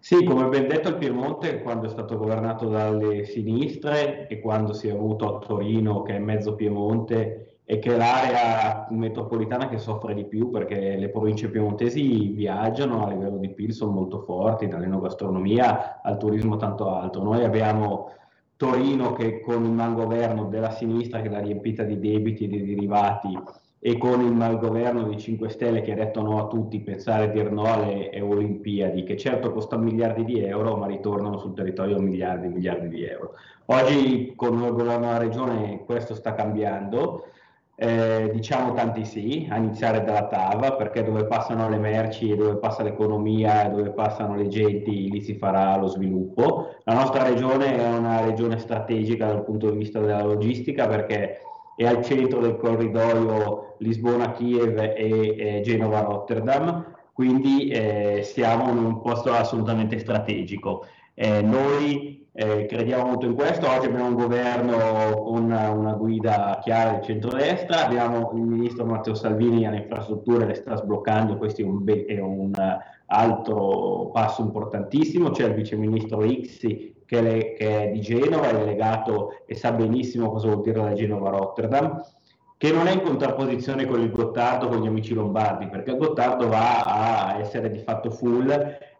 Sì, come ben detto il Piemonte quando è stato governato dalle sinistre e quando si è avuto a Torino che è mezzo Piemonte e che è l'area metropolitana che soffre di più perché le province piemontesi viaggiano a livello di PIL, sono molto forti, dall'enogastronomia al turismo tanto alto. Noi abbiamo Torino che con il malgoverno della sinistra che l'ha riempita di debiti e di derivati e con il malgoverno dei 5 Stelle che ha detto no a tutti, pensare a dire no alle Olimpiadi, che certo costano miliardi di euro, ma ritornano sul territorio miliardi e miliardi di euro. Oggi con il governo della regione questo sta cambiando eh, diciamo tanti sì, a iniziare dalla TAV, perché dove passano le merci dove passa l'economia dove passano le genti, lì si farà lo sviluppo. La nostra regione è una regione strategica dal punto di vista della logistica perché è al centro del corridoio Lisbona-Kiev e, e Genova-Rotterdam, quindi eh, siamo in un posto assolutamente strategico. Eh, noi eh, crediamo molto in questo, oggi abbiamo un governo con una, guida chiara del centrodestra, abbiamo il ministro Matteo Salvini alle infrastrutture, le sta sbloccando, questo è un, è un altro passo importantissimo, c'è il viceministro Ixi che, le, che, è di Genova, è delegato e sa benissimo cosa vuol dire la Genova-Rotterdam, che non è in contrapposizione con il Gottardo, con gli amici lombardi, perché il Gottardo va a essere di fatto full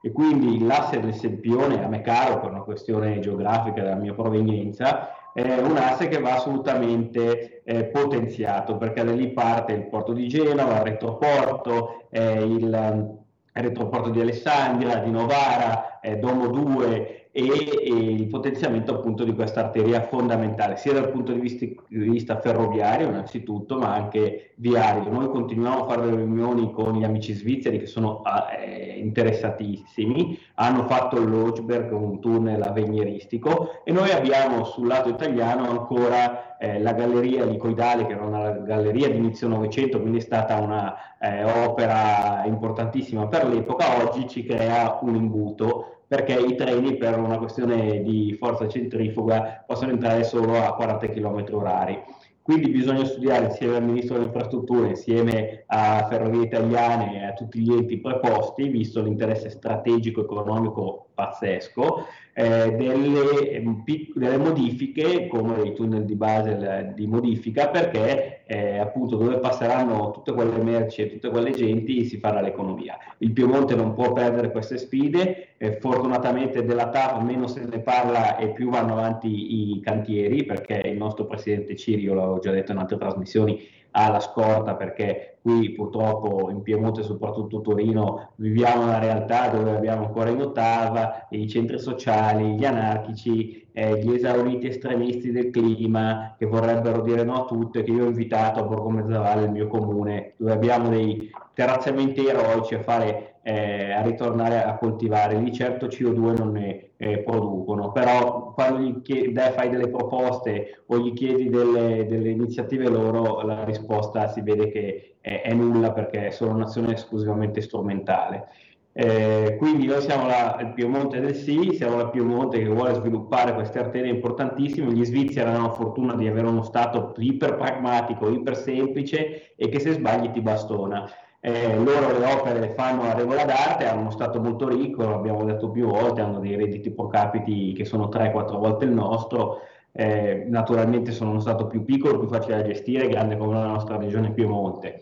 e quindi l'asse del Sempione, a me caro per una questione geografica della mia provenienza, è un asse che va assolutamente eh, potenziato perché da lì parte il porto di Genova, il retroporto, eh, il, il retroporto di Alessandria, di Novara, eh, Domo 2 e, e, il potenziamento appunto di questa arteria fondamentale sia dal punto di vista, di vista, ferroviario innanzitutto ma anche viario. Noi continuiamo a fare delle riunioni con gli amici svizzeri che sono eh, interessatissimi, hanno fatto Lochberg, un tunnel avveniristico e noi abbiamo sul lato italiano ancora eh, la galleria licoidale che era una galleria di inizio Novecento, quindi è stata un'opera eh, importantissima per l'epoca, oggi ci crea un imbuto perché i treni per una questione di forza centrifuga possono entrare solo a 40 km orari. Quindi bisogna studiare insieme al Ministro delle Infrastrutture, insieme a Ferrovie Italiane e a tutti gli enti preposti, visto l'interesse strategico economico pazzesco, eh, delle, ehm, delle, modifiche come i tunnel di Basel eh, di modifica perché eh, appunto dove passeranno tutte quelle merci e tutte quelle genti si farà l'economia. Il Piemonte non può perdere queste sfide, eh, fortunatamente della TAP meno se ne parla e più vanno avanti i cantieri perché il nostro presidente Cirio, l'avevo già detto in altre trasmissioni, ha la scorta perché qui purtroppo in Piemonte, soprattutto Torino, viviamo una realtà dove abbiamo ancora in ottava i centri sociali, gli anarchici, eh, gli esauriti estremisti del clima che vorrebbero dire no a tutto e che io ho invitato a Borgo Mezzavalle, il mio comune, dove abbiamo dei terrazzamenti eroici a fare eh, a ritornare a coltivare. Lì certo CO2 non ne eh, producono, però quando gli chiedi, fai delle proposte o gli chiedi delle, delle, iniziative loro, la risposta si vede che è, è nulla perché è solo un'azione esclusivamente strumentale. Eh, quindi noi siamo la, il Piemonte del sì, siamo la Piemonte che vuole sviluppare queste arterie importantissime, gli svizzeri hanno la fortuna di avere uno stato iper pragmatico, iper semplice e che se sbagli ti bastona. Eh, loro le opere le fanno a regola d'arte, hanno uno stato molto ricco, l'abbiamo detto più volte, hanno dei redditi pro capiti che sono 3-4 volte il nostro, eh, naturalmente sono uno stato più piccolo, più facile da gestire, grande come la nostra regione Piemonte.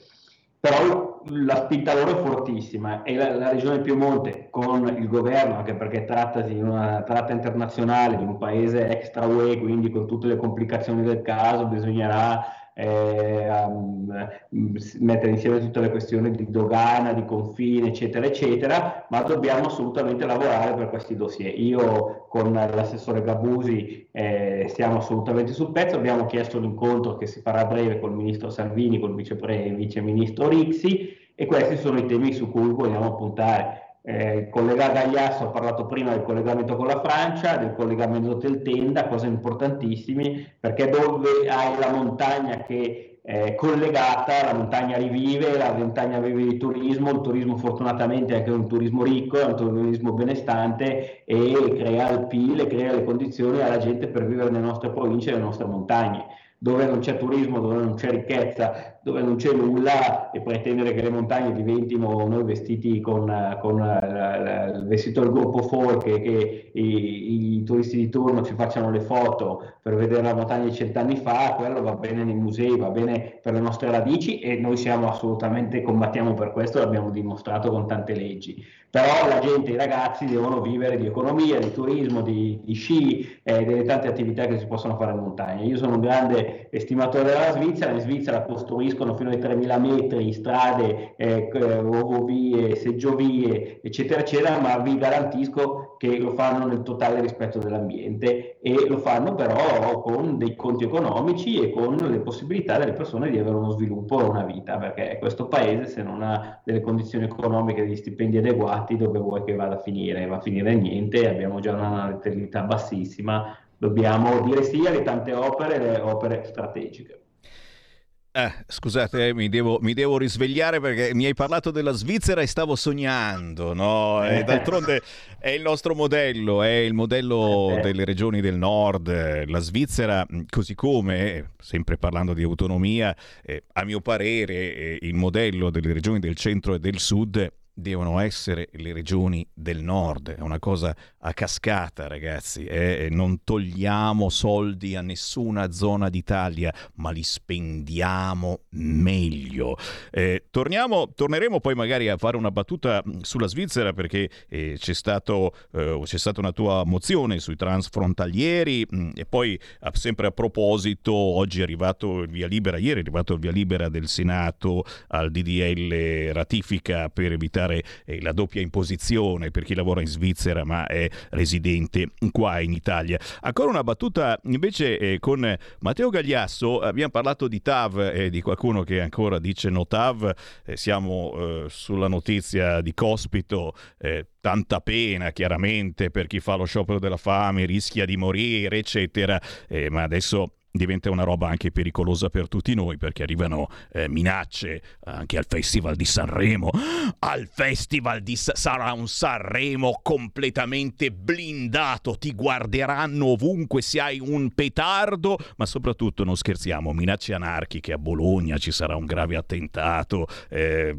Però la spinta loro è fortissima e la, la regione Piemonte con il governo, anche perché trattasi di una tratta internazionale di un paese extra UE, quindi con tutte le complicazioni del caso, bisognerà eh, mettere insieme tutte le questioni di dogana, di confine, eccetera, eccetera, ma dobbiamo assolutamente lavorare per questi dossier. Io con l'assessore Gabusi eh, siamo assolutamente sul pezzo, abbiamo chiesto l'incontro che si farà a breve col ministro Salvini, col vice, vice ministro Rixi e questi sono i temi su cui vogliamo puntare. Eh, collega Gagliasso ha parlato prima del collegamento con la Francia, del collegamento del Tenda, cose importantissime, perché dove hai la montagna che è collegata, la montagna rivive, la montagna vive di turismo, il turismo fortunatamente è anche un turismo ricco, è un turismo benestante e crea il PIL crea le condizioni alla gente per vivere nelle nostre province nelle nostre montagne. Dove non c'è turismo, dove non c'è ricchezza, dove non c'è nulla e pretendere che le montagne diventino noi vestiti con, con la, il vestito del gruppo folk e che i, i, turisti di turno ci facciano le foto per vedere la montagna di cent'anni fa, quello va bene nei musei, va bene per le nostre radici e noi siamo assolutamente, combattiamo per questo, l'abbiamo dimostrato con tante leggi però la gente, i ragazzi devono vivere di economia, di turismo, di, di sci e eh, delle tante attività che si possono fare in montagna. Io sono un grande estimatore della Svizzera, in Svizzera costruiscono fino ai 3.000 metri strade, eh, ovovie, seggiovie, eccetera, eccetera, ma vi garantisco che lo fanno nel totale rispetto dell'ambiente e lo fanno però con dei conti economici e con le possibilità delle persone di avere uno sviluppo e una vita, perché questo paese se non ha delle condizioni economiche, degli stipendi adeguati, dove vuoi che vada a finire? Va a finire niente, abbiamo già una natalità bassissima, dobbiamo dire sì alle tante opere, le opere strategiche. Eh, scusate, eh, mi, devo, mi, devo, risvegliare perché mi hai parlato della Svizzera e stavo sognando, no? E d'altronde è il nostro modello, è il modello eh, delle regioni del nord. La Svizzera, così come, sempre parlando di autonomia, eh, a mio parere, il modello delle regioni del centro e del sud devono essere le regioni del nord, è una cosa a cascata ragazzi, eh? non togliamo soldi a nessuna zona d'Italia, ma li spendiamo meglio. Eh, torniamo, torneremo poi magari a fare una battuta sulla Svizzera perché eh, c'è, stato, eh, c'è stata una tua mozione sui transfrontalieri mh, e poi sempre a proposito oggi è arrivato il via libera, ieri è arrivato il via libera del Senato al DDL ratifica per evitare fare eh, la doppia imposizione per chi lavora in Svizzera ma è residente qua in Italia. Ancora una battuta invece eh, con Matteo Gagliasso, abbiamo parlato di TAV e eh, di qualcuno che ancora dice no TAV, eh, siamo eh, sulla notizia di Cospito, eh, tanta pena chiaramente per chi fa lo sciopero della fame, rischia di morire eccetera, ma adesso diventa una roba anche pericolosa per tutti noi perché arrivano eh, minacce anche al Festival di Sanremo. Al Festival di Sa- sarà un Sanremo completamente blindato, ti guarderanno ovunque se hai un petardo, ma soprattutto non scherziamo, minacce anarchiche a Bologna, ci sarà un grave attentato, eh,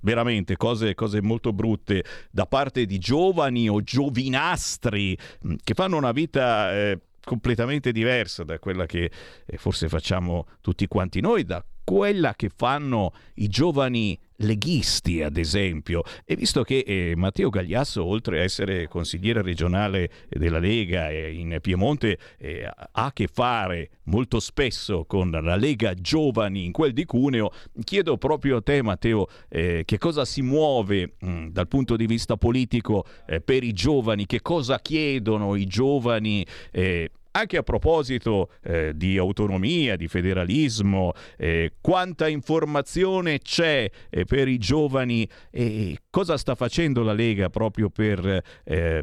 veramente cose, cose molto brutte da parte di giovani o giovinastri mm, che fanno una vita... Eh, completamente diversa da quella che eh, forse facciamo tutti quanti noi, da quella che fanno i giovani leghisti, ad esempio. E visto che eh, Matteo Gagliasso, oltre a essere consigliere regionale della Lega eh, in Piemonte, eh, ha a che fare molto spesso con la Lega Giovani in quel di Cuneo, chiedo proprio a te, Matteo, eh, che cosa si muove mh, mm, dal punto di vista politico eh, per i giovani, che cosa chiedono i giovani eh, anche a proposito eh, di autonomia, di federalismo, eh, quanta informazione c'è eh, per i giovani e cosa sta facendo la Lega proprio per eh,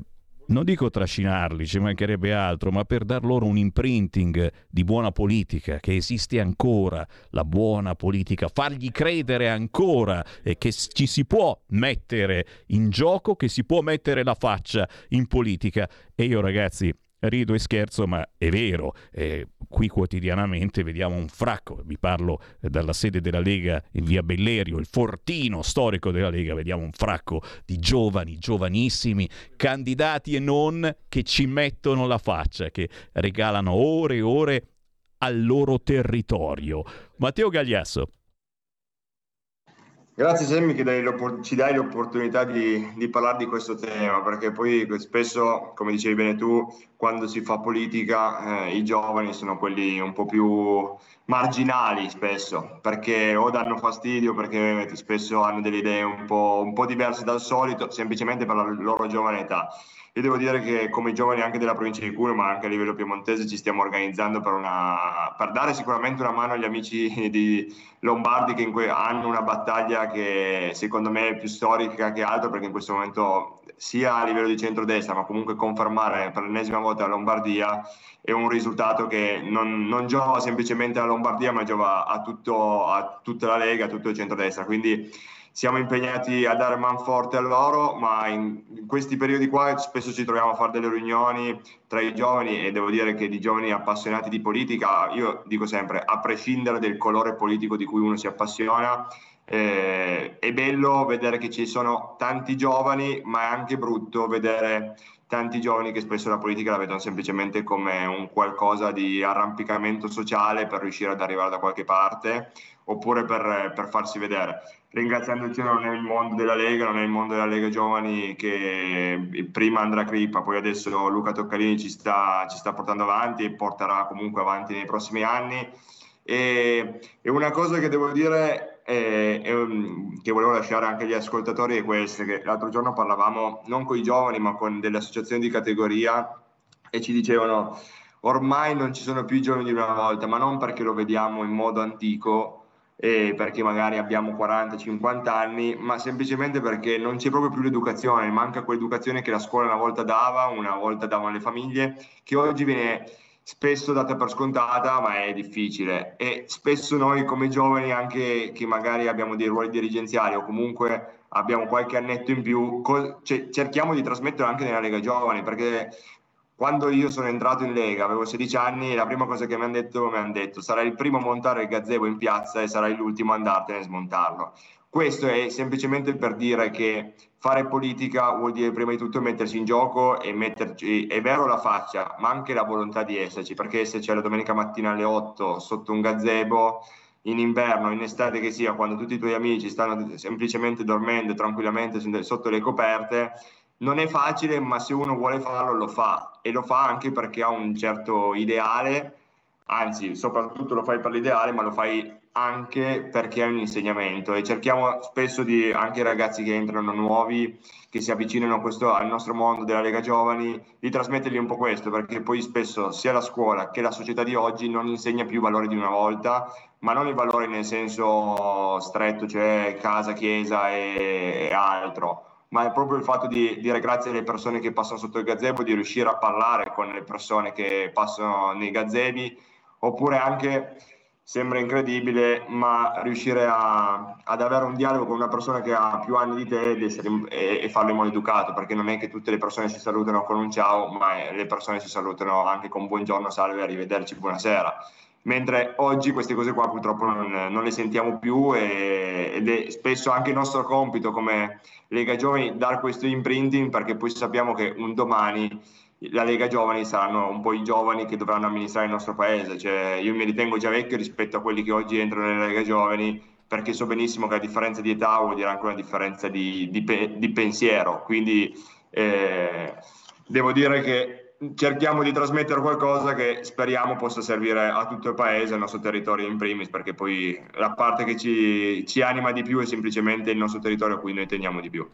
non dico trascinarli, ci mancherebbe altro, ma per dar loro un imprinting di buona politica, che esiste ancora la buona politica, fargli credere ancora eh, che ci si può mettere in gioco, che si può mettere la faccia in politica. E io ragazzi, rido e scherzo, ma è vero. Eh, qui quotidianamente vediamo un fracco, vi parlo eh, dalla sede della Lega in via Bellerio, il fortino storico della Lega, vediamo un fracco di giovani, giovanissimi, candidati e non che ci mettono la faccia, che regalano ore e ore al loro territorio. Matteo Gagliasso. Grazie Sammy che dai ci dai l'opportunità di, di, parlare di questo tema, perché poi spesso, come dicevi bene tu, quando si fa politica eh, i giovani sono quelli un po' più marginali spesso, perché o danno fastidio, perché spesso hanno delle idee un po', un po diverse dal solito, semplicemente per la loro giovane età. Io devo dire che come giovani anche della provincia di Cuneo, ma anche a livello piemontese, ci stiamo organizzando per, una, per dare sicuramente una mano agli amici di Lombardi che que- hanno una battaglia che secondo me è più storica che altro, perché in questo momento sia a livello di centrodestra, ma comunque confermare per l'ennesima volta la Lombardia è un risultato che non, non giova semplicemente alla Lombardia, ma giova a, tutto, a tutta la Lega, a tutto il centrodestra. Quindi siamo impegnati a dare man forte a loro, ma in, in, questi periodi qua spesso ci troviamo a fare delle riunioni tra i giovani e devo dire che di giovani appassionati di politica, io dico sempre, a prescindere del colore politico di cui uno si appassiona, eh, è bello vedere che ci sono tanti giovani, ma è anche brutto vedere tanti giovani che spesso la politica la vedono semplicemente come un qualcosa di arrampicamento sociale per riuscire ad arrivare da qualche parte oppure per, per farsi vedere ringraziandoci non è il mondo della Lega, non è il mondo della Lega Giovani che prima Andrea Crippa, poi adesso Luca Toccalini ci sta, ci sta portando avanti e porterà comunque avanti nei prossimi anni. E, e una cosa che devo dire è, è, che volevo lasciare anche agli ascoltatori è questa, che l'altro giorno parlavamo non con i giovani ma con delle associazioni di categoria e ci dicevano ormai non ci sono più i giovani di una volta, ma non perché lo vediamo in modo antico, eh, perché magari abbiamo 40-50 anni, ma semplicemente perché non c'è proprio più l'educazione, manca quell'educazione che la scuola una volta dava, una volta davano le famiglie, che oggi viene spesso data per scontata, ma è difficile. E spesso noi come giovani, anche che magari abbiamo dei ruoli dirigenziali o comunque abbiamo qualche annetto in più, co- cioè, cerchiamo di trasmettere anche nella Lega Giovani, perché quando io sono entrato in Lega, avevo 16 anni, la prima cosa che mi hanno detto, mi hanno detto, sarai il primo a montare il gazebo in piazza e sarai l'ultimo a andartene a smontarlo. Questo è semplicemente per dire che fare politica vuol dire prima di tutto mettersi in gioco e metterci, è vero la faccia, ma anche la volontà di esserci, perché se c'è la domenica mattina alle 8 sotto un gazebo, in inverno, in estate che sia, quando tutti i tuoi amici stanno semplicemente dormendo tranquillamente sotto le coperte, non è facile, ma se uno vuole farlo lo fa e lo fa anche perché ha un certo ideale, anzi soprattutto lo fai per l'ideale, ma lo fai anche perché è un insegnamento e cerchiamo spesso di, anche i ragazzi che entrano nuovi, che si avvicinano questo, al nostro mondo della Lega Giovani, di trasmettergli un po' questo, perché poi spesso sia la scuola che la società di oggi non insegna più i valori di una volta, ma non i valori nel senso stretto, cioè casa, chiesa e, altro, ma è proprio il fatto di dire grazie alle persone che passano sotto il gazebo, di riuscire a parlare con le persone che passano nei gazebi, oppure anche sembra incredibile, ma riuscire a, ad avere un dialogo con una persona che ha più anni di te e, e, farlo in modo educato, perché non è che tutte le persone si salutano con un ciao, ma le persone si salutano anche con buongiorno, salve, arrivederci, buonasera. Mentre oggi queste cose qua purtroppo non, non le sentiamo più e, ed è spesso anche il nostro compito come Lega Giovani dar questo imprinting perché poi sappiamo che un domani la Lega Giovani saranno un po' i giovani che dovranno amministrare il nostro paese. Cioè, io mi ritengo già vecchio rispetto a quelli che oggi entrano nella Lega Giovani perché so benissimo che la differenza di età vuol dire anche una differenza di, di, di pensiero. Quindi eh, devo dire che cerchiamo di trasmettere qualcosa che speriamo possa servire a tutto il paese, al nostro territorio in primis, perché poi la parte che ci, ci anima di più è semplicemente il nostro territorio a cui noi teniamo di più.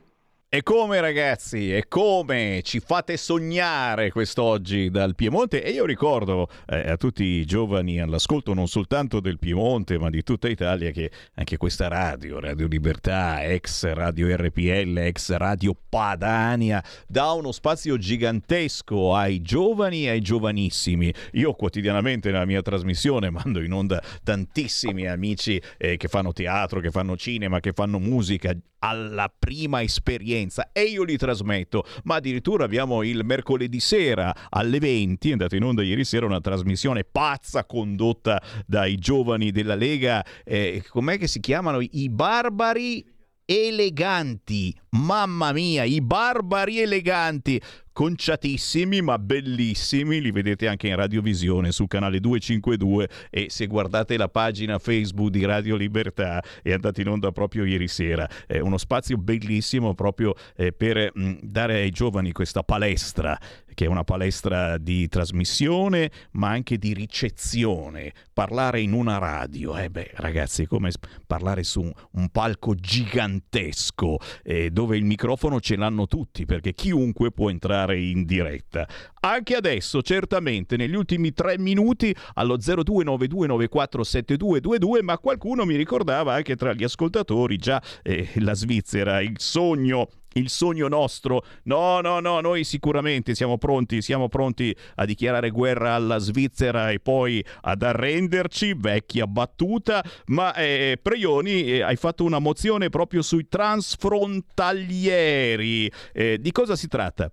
E come ragazzi, e come ci fate sognare quest'oggi dal Piemonte? E io ricordo eh, a tutti i giovani all'ascolto non soltanto del Piemonte ma di tutta Italia che anche questa radio, Radio Libertà, ex Radio RPL, ex Radio Padania, dà uno spazio gigantesco ai giovani e ai giovanissimi. Io quotidianamente nella mia trasmissione mando in onda tantissimi amici eh, che fanno teatro, che fanno cinema, che fanno musica alla prima esperienza e io li trasmetto, ma addirittura abbiamo il mercoledì sera alle 20, è andata in onda ieri sera una trasmissione pazza condotta dai giovani della Lega, eh, com'è che si chiamano? I barbari eleganti, mamma mia, i barbari eleganti. Conciatissimi ma bellissimi, li vedete anche in radiovisione sul canale 252 e se guardate la pagina Facebook di Radio Libertà è andata in onda proprio ieri sera, è uno spazio bellissimo proprio eh, per mh, mm, dare ai giovani questa palestra che è una palestra di trasmissione ma anche di ricezione. Parlare in una radio, eh beh ragazzi è come parlare su un, un palco gigantesco eh, dove il microfono ce l'hanno tutti perché chiunque può entrare in diretta. Anche adesso, certamente, negli ultimi tre minuti allo 0292947222, ma qualcuno mi ricordava anche tra gli ascoltatori già eh, la Svizzera, il sogno il sogno nostro. No, no, no, noi sicuramente siamo pronti, siamo pronti a dichiarare guerra alla Svizzera e poi ad arrenderci, vecchia battuta, ma eh, Preioni eh, hai fatto una mozione proprio sui transfrontalieri. Eh, di cosa si tratta?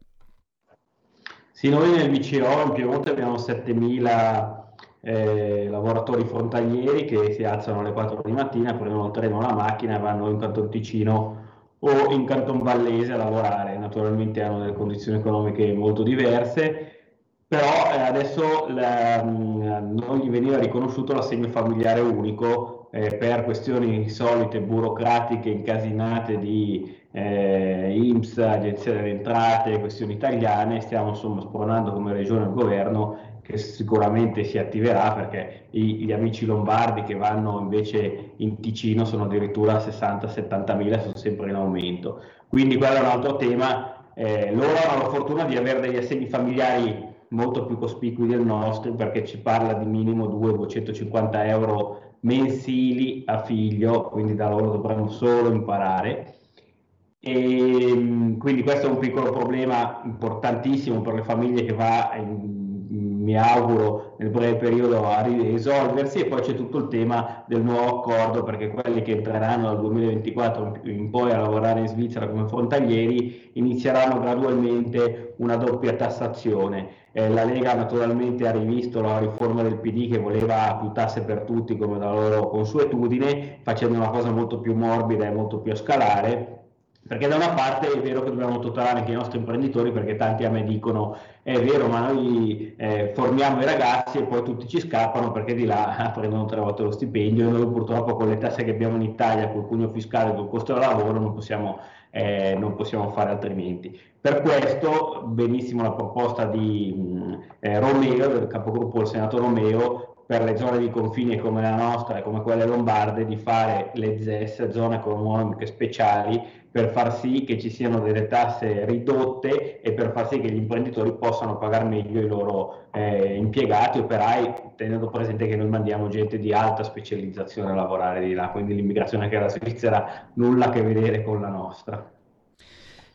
Sì, noi nel MCO in Piemonte abbiamo 7000 eh, lavoratori frontalieri che si alzano alle 4 di mattina, prendono il treno la macchina e vanno in Canton Ticino o in Canton Vallese a lavorare. Naturalmente hanno delle condizioni economiche molto diverse, però eh, adesso la, mm, non gli veniva riconosciuto l'assegno familiare unico eh, per questioni solite burocratiche incasinate di eh, IMSS, Agenzia delle Entrate, questioni italiane. Stiamo insomma spronando come regione al governo che sicuramente si attiverà perché i, gli amici lombardi che vanno invece in Ticino sono addirittura 60-70 mila, sono sempre in aumento. Quindi quello è un altro tema. Eh, loro hanno la fortuna di avere degli assegni familiari molto più cospicui del nostro perché ci parla di minimo 200-250 euro mensili a figlio, quindi da loro dovremmo solo imparare. E, quindi questo è un piccolo problema importantissimo per le famiglie che va in, mi auguro nel breve periodo a risolversi e poi c'è tutto il tema del nuovo accordo perché quelli che entreranno dal 2024 in poi a lavorare in Svizzera come frontalieri inizieranno gradualmente una doppia tassazione. Eh, la Lega naturalmente ha rivisto la riforma del PD che voleva più tasse per tutti come la loro consuetudine, facendo una cosa molto più morbida e molto più a scalare. Perché da una parte è vero che dobbiamo tutelare anche i nostri imprenditori perché tanti a me dicono è vero ma noi eh, formiamo i ragazzi e poi tutti ci scappano perché di là prendono tre volte lo stipendio e noi purtroppo con le tasse che abbiamo in Italia, col cugno fiscale, col costo del lavoro non possiamo, eh, non possiamo fare altrimenti. Per questo benissimo la proposta di mh, eh, Romeo, del capogruppo del Senato Romeo, per le zone di confine come la nostra e come quelle lombarde di fare le ZES, zone economiche speciali, per far sì che ci siano delle tasse ridotte e per far sì che gli imprenditori possano pagare meglio i loro eh, impiegati, operai, tenendo presente che noi mandiamo gente di alta specializzazione a lavorare di là, quindi l'immigrazione che era svizzera nulla a che vedere con la nostra.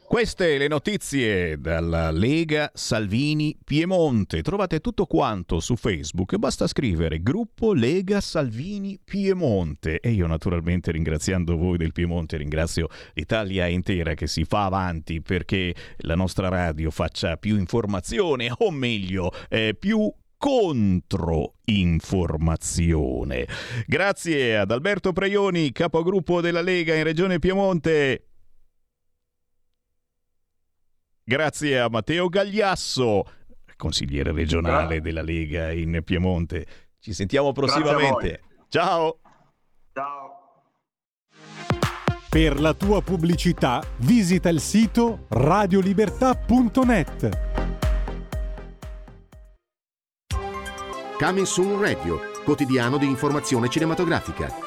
Queste le notizie dalla Lega Salvini Piemonte. Trovate tutto quanto su Facebook, basta scrivere gruppo Lega Salvini Piemonte. E io naturalmente ringraziando voi del Piemonte ringrazio l'Italia intera che si fa avanti perché la nostra radio faccia più informazione o meglio eh, più controinformazione. Grazie ad Alberto Preioni, capogruppo della Lega in Regione Piemonte. Grazie a Matteo Gagliasso, consigliere regionale della Lega in Piemonte. Ci sentiamo prossimamente. Ciao. Ciao. Per la tua pubblicità visita il sito radiolibertà.net. Coming Soon Radio, quotidiano di informazione cinematografica.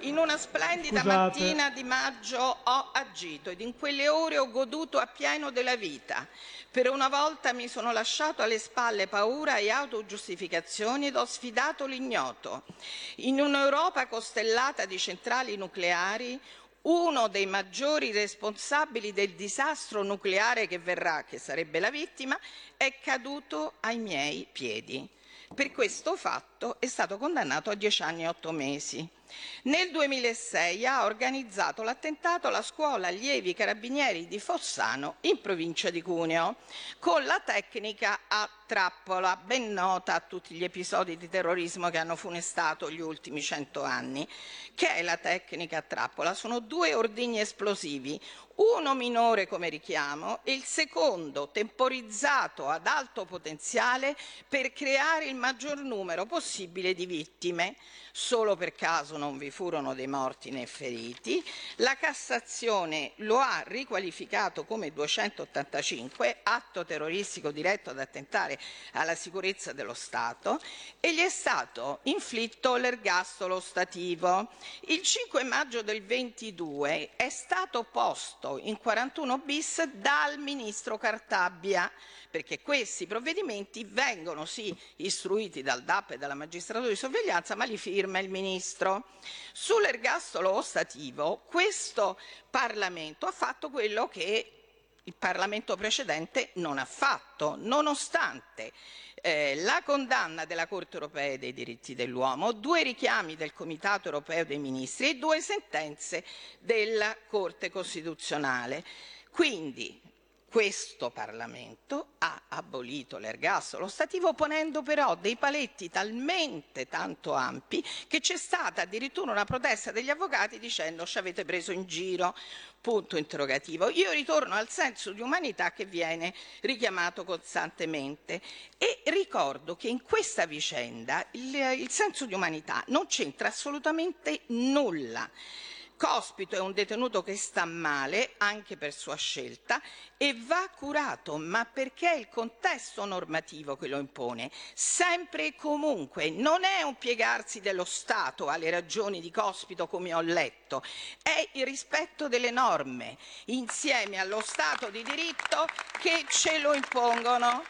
In una splendida Scusate. mattina di maggio ho agito ed in quelle ore ho goduto appieno della vita. Per una volta mi sono lasciato alle spalle paura e autogiustificazioni ed ho sfidato l'ignoto. In un'Europa costellata di centrali nucleari, uno dei maggiori responsabili del disastro nucleare che verrà, che sarebbe la vittima, è caduto ai miei piedi. Per questo fatto è stato condannato a dieci anni e otto mesi. Nel 2006 ha organizzato l'attentato alla scuola allievi carabinieri di Fossano in provincia di Cuneo con la tecnica a trappola, ben nota a tutti gli episodi di terrorismo che hanno funestato gli ultimi cento anni. Che è la tecnica a trappola? Sono due ordigni esplosivi, uno minore come richiamo e il secondo temporizzato ad alto potenziale per creare il maggior numero possibile di vittime. Solo per caso non vi furono dei morti né feriti. La Cassazione lo ha riqualificato come 285, atto terroristico diretto ad attentare alla sicurezza dello Stato, e gli è stato inflitto l'ergastolo stativo. Il 5 maggio del 22 è stato posto in 41 bis dal ministro Cartabia perché questi provvedimenti vengono sì istruiti dal DAP e dalla magistratura di sorveglianza, ma li firma il Ministro. Sull'ergastolo ostativo, questo Parlamento ha fatto quello che il Parlamento precedente non ha fatto, nonostante eh, la condanna della Corte europea dei diritti dell'uomo, due richiami del Comitato europeo dei ministri e due sentenze della Corte costituzionale. Quindi questo Parlamento ha abolito l'ergastolo stativo ponendo però dei paletti talmente tanto ampi che c'è stata addirittura una protesta degli avvocati dicendo ci avete preso in giro, punto interrogativo. Io ritorno al senso di umanità che viene richiamato costantemente e ricordo che in questa vicenda il, il senso di umanità non c'entra assolutamente nulla. Cospito è un detenuto che sta male, anche per sua scelta, e va curato, ma perché è il contesto normativo che lo impone, sempre e comunque. Non è un piegarsi dello Stato alle ragioni di Cospito, come ho letto, è il rispetto delle norme, insieme allo Stato di diritto che ce lo impongono.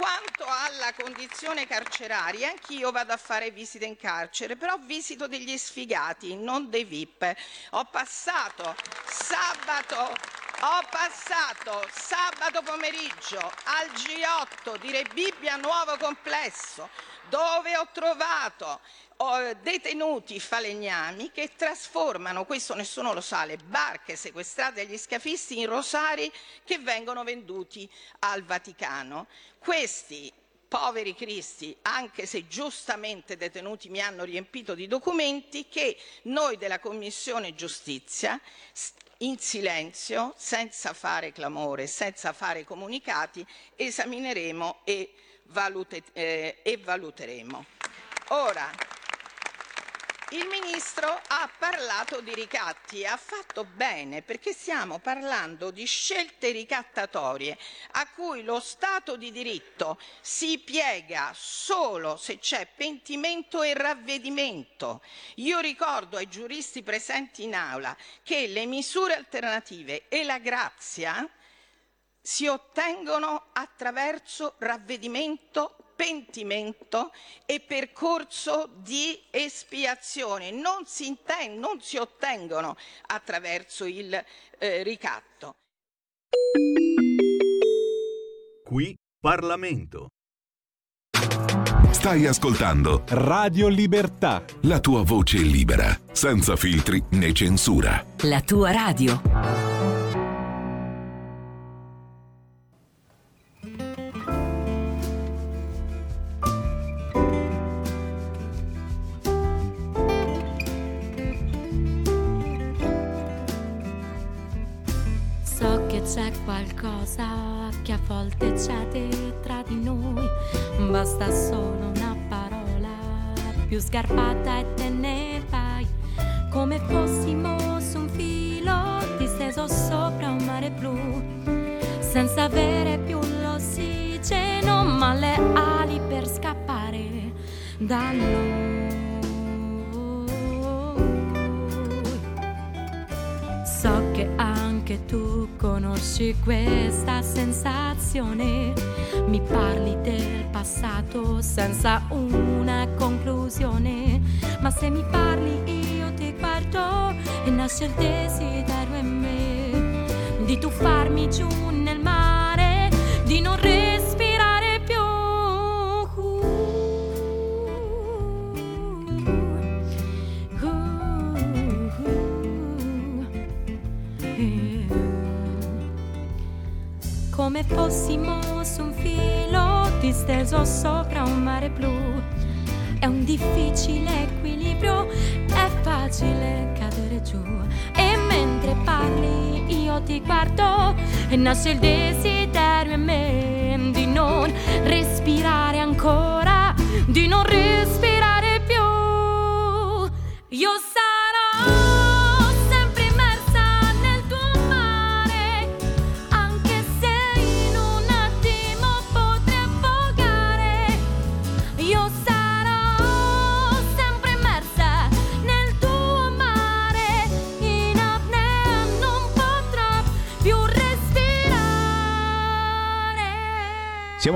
Quanto alla condizione carceraria, anch'io vado a fare visite in carcere, però visito degli sfigati, non dei VIP. Ho passato sabato ho passato sabato pomeriggio al G8 di Rebibbia Nuovo Complesso, dove ho trovato detenuti falegnami che trasformano, questo nessuno lo sa, le barche sequestrate agli scafisti in rosari che vengono venduti al Vaticano. Questi poveri cristi, anche se giustamente detenuti mi hanno riempito di documenti che noi della Commissione Giustizia in silenzio, senza fare clamore, senza fare comunicati, esamineremo e, valute, eh, e valuteremo. Ora, il ministro ha parlato di ricatti e ha fatto bene perché stiamo parlando di scelte ricattatorie a cui lo Stato di diritto si piega solo se c'è pentimento e ravvedimento. Io ricordo ai giuristi presenti in aula che le misure alternative e la grazia si ottengono attraverso ravvedimento pentimento e percorso di espiazione, non si, inten- non si ottengono attraverso il eh, ricatto. Qui Parlamento. Stai ascoltando Radio Libertà. la tua voce libera, senza filtri né censura. La tua radio. Che a volte cede tra di noi, basta solo una parola più sgarpata e te ne vai, come fossimo su un filo disteso sopra un mare blu, senza avere più l'ossigeno, ma le ali per scappare da noi. So che anche tu conosci questa sensazione. Mi parli del passato senza una conclusione. Ma se mi parli io ti guardo e nasce il desiderio in me di tuffarmi giù nel mare, di non respirare fossimo su un filo disteso sopra un mare blu. È un difficile equilibrio, è facile cadere giù. E mentre parli io ti guardo e nasce il desiderio in me di non respirare ancora, di non respirare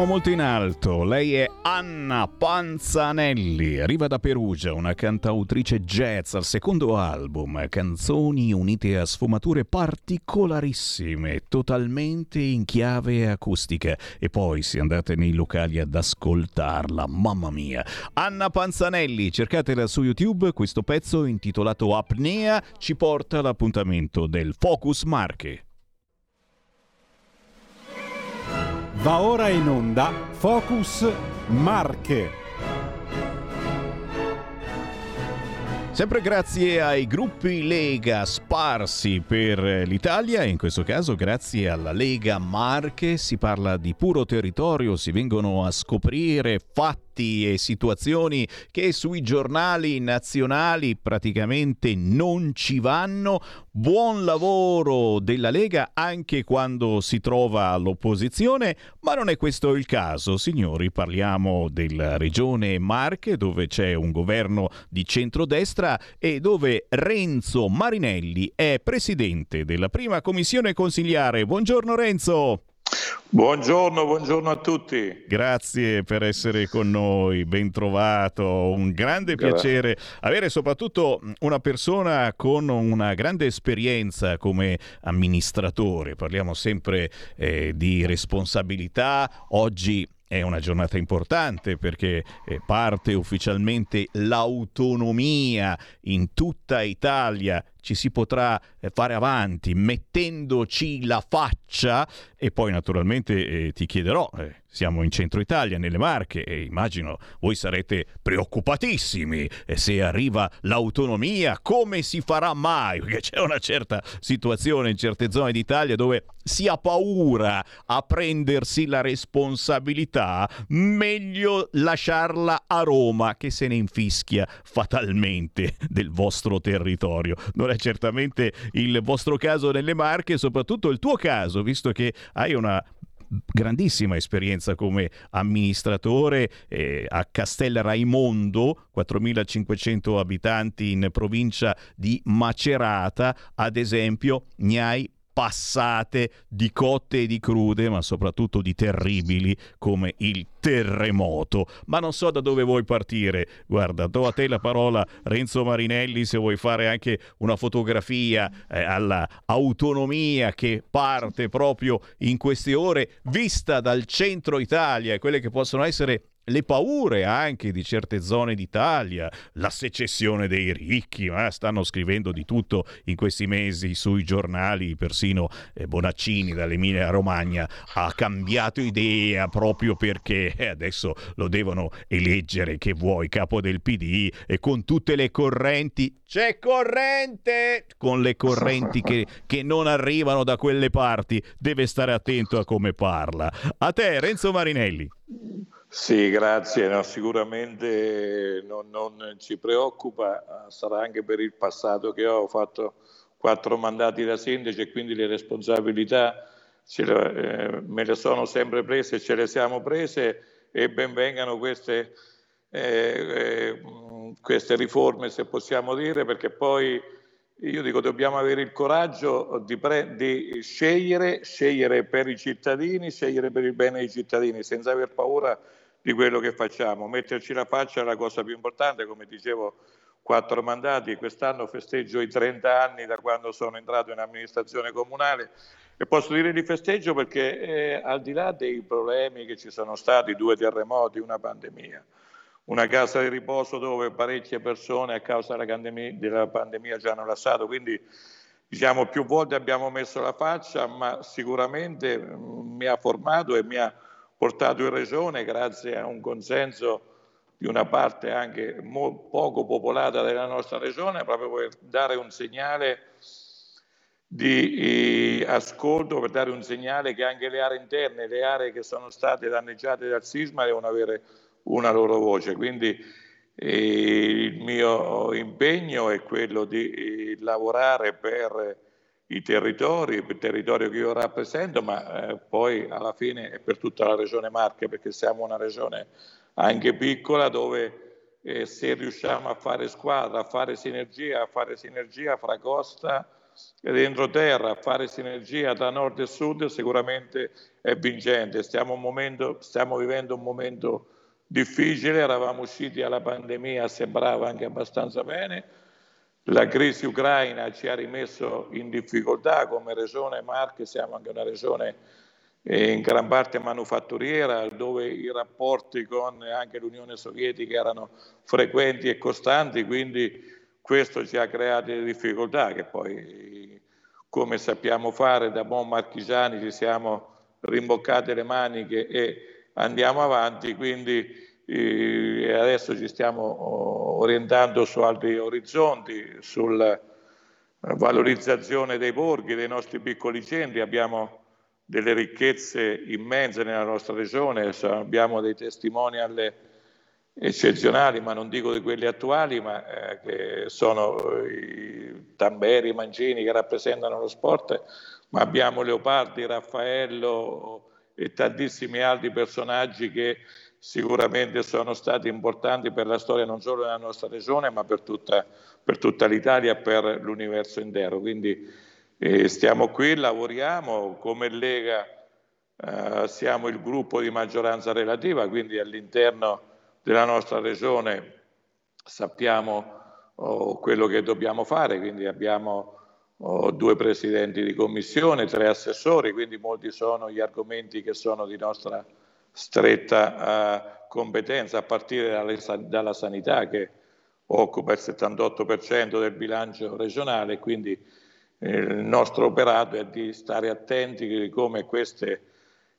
Siamo molto in alto. Lei è Anna Panzanelli, arriva da Perugia, una cantautrice jazz al secondo album, canzoni unite a sfumature particolarissime, totalmente in chiave acustica. E poi se andate nei locali ad ascoltarla, mamma mia. Anna Panzanelli, cercatela su YouTube, questo pezzo intitolato Apnea ci porta all'appuntamento del Focus Marche. Va ora in onda Focus Marche. Sempre grazie ai gruppi Lega sparsi per l'Italia, in questo caso grazie alla Lega Marche, si parla di puro territorio, si vengono a scoprire fatti e situazioni che sui giornali nazionali praticamente non ci vanno. Buon lavoro della Lega anche quando si trova all'opposizione, ma non è questo il caso, signori. Parliamo della regione Marche dove c'è un governo di centrodestra e dove Renzo Marinelli è presidente della prima commissione consigliare. Buongiorno Renzo. Buongiorno, buongiorno a tutti. Grazie per essere con noi, ben trovato. Un grande Grazie. piacere avere soprattutto una persona con una grande esperienza come amministratore. Parliamo sempre eh, di responsabilità. Oggi è una giornata importante perché eh, parte ufficialmente l'autonomia in tutta Italia. Ci si potrà eh, fare avanti mettendoci la faccia e poi naturalmente eh, ti chiederò, eh, siamo in centro Italia, nelle Marche e immagino voi sarete preoccupatissimi eh, se arriva l'autonomia, come si farà mai? Perché c'è una certa situazione in certe zone d'Italia dove si ha paura a prendersi la responsabilità, meglio lasciarla a Roma che se ne infischia fatalmente del vostro territorio. Non è certamente il vostro caso nelle Marche, soprattutto il tuo caso, visto che hai una grandissima esperienza come amministratore eh, a Castel Raimondo, 4.500 abitanti in provincia di Macerata, ad esempio, ne hai passate di cotte e di crude, ma soprattutto di terribili come il terremoto. Ma non so da dove vuoi partire. Guarda, do a te la parola Renzo Marinelli se vuoi fare anche una fotografia eh, alla che parte proprio in queste ore vista dal centro Italia e quelle che possono essere le paure anche di certe zone d'Italia, la secessione dei ricchi, ma stanno scrivendo di tutto in questi mesi sui giornali, persino eh, Bonaccini dall'Emilia Romagna ha cambiato idea proprio perché eh, adesso lo devono eleggere che vuoi capo del PD e con tutte le correnti c'è corrente con le correnti che, che non arrivano da quelle parti deve stare attento a come parla. A te Renzo Marinelli Sì, grazie. No, sicuramente non, non ci preoccupa, sarà anche per il passato che ho, fatto quattro mandati da sindaco e quindi le responsabilità le, eh, me le sono sempre prese, ce le siamo prese e benvengano queste, eh, eh, queste riforme, se possiamo dire, perché poi io dico dobbiamo avere il coraggio di, pre- di scegliere, scegliere per i cittadini, scegliere per il bene dei cittadini, senza aver paura di quello che facciamo. Metterci la faccia è la cosa più importante, come dicevo, quattro mandati, quest'anno festeggio i 30 anni da quando sono entrato in amministrazione comunale e posso dire di festeggio perché eh, al di là dei problemi che ci sono stati, due terremoti, una pandemia, una casa di riposo dove parecchie persone a causa della pandemia, della pandemia ci hanno lasciato, quindi diciamo più volte abbiamo messo la faccia, ma sicuramente mh, mi ha formato e mi ha portato in regione grazie a un consenso di una parte anche poco popolata della nostra regione, proprio per dare un segnale di eh, ascolto, per dare un segnale che anche le aree interne, le aree che sono state danneggiate dal sisma devono avere una loro voce. Quindi eh, il mio impegno è quello di eh, lavorare per i territori, il territorio che io rappresento, ma eh, poi alla fine è per tutta la regione Marche, perché siamo una regione anche piccola dove eh, se riusciamo a fare squadra, a fare sinergia, a fare sinergia fra costa, dentro a fare sinergia tra nord e sud sicuramente è vincente. Stiamo, momento, stiamo vivendo un momento difficile, eravamo usciti alla pandemia, sembrava anche abbastanza bene. La crisi ucraina ci ha rimesso in difficoltà come regione Marche, siamo anche una regione eh, in gran parte manufatturiera, dove i rapporti con anche l'Unione Sovietica erano frequenti e costanti, quindi questo ci ha creato delle difficoltà che poi, come sappiamo fare, da buon marchigiani ci siamo rimboccate le maniche e andiamo avanti, quindi eh, adesso ci stiamo oh, orientando su altri orizzonti, sulla valorizzazione dei borghi, dei nostri piccoli centri, abbiamo delle ricchezze immense nella nostra regione, abbiamo dei testimonial eccezionali, ma non dico di quelli attuali, ma eh, che sono i Tamberi, i Mancini che rappresentano lo sport, ma abbiamo Leopardi, Raffaello e tantissimi altri personaggi che sicuramente sono stati importanti per la storia non solo della nostra regione, ma per tutta, per tutta l'Italia e per l'universo intero. Quindi eh, stiamo qui, lavoriamo come Lega, eh, siamo il gruppo di maggioranza relativa, quindi all'interno della nostra regione sappiamo oh, quello che dobbiamo fare, quindi abbiamo ho due presidenti di commissione, tre assessori, quindi molti sono gli argomenti che sono di nostra stretta uh, competenza, a partire dalle, dalla sanità che occupa il 78% del bilancio regionale, quindi eh, il nostro operato è di stare attenti come queste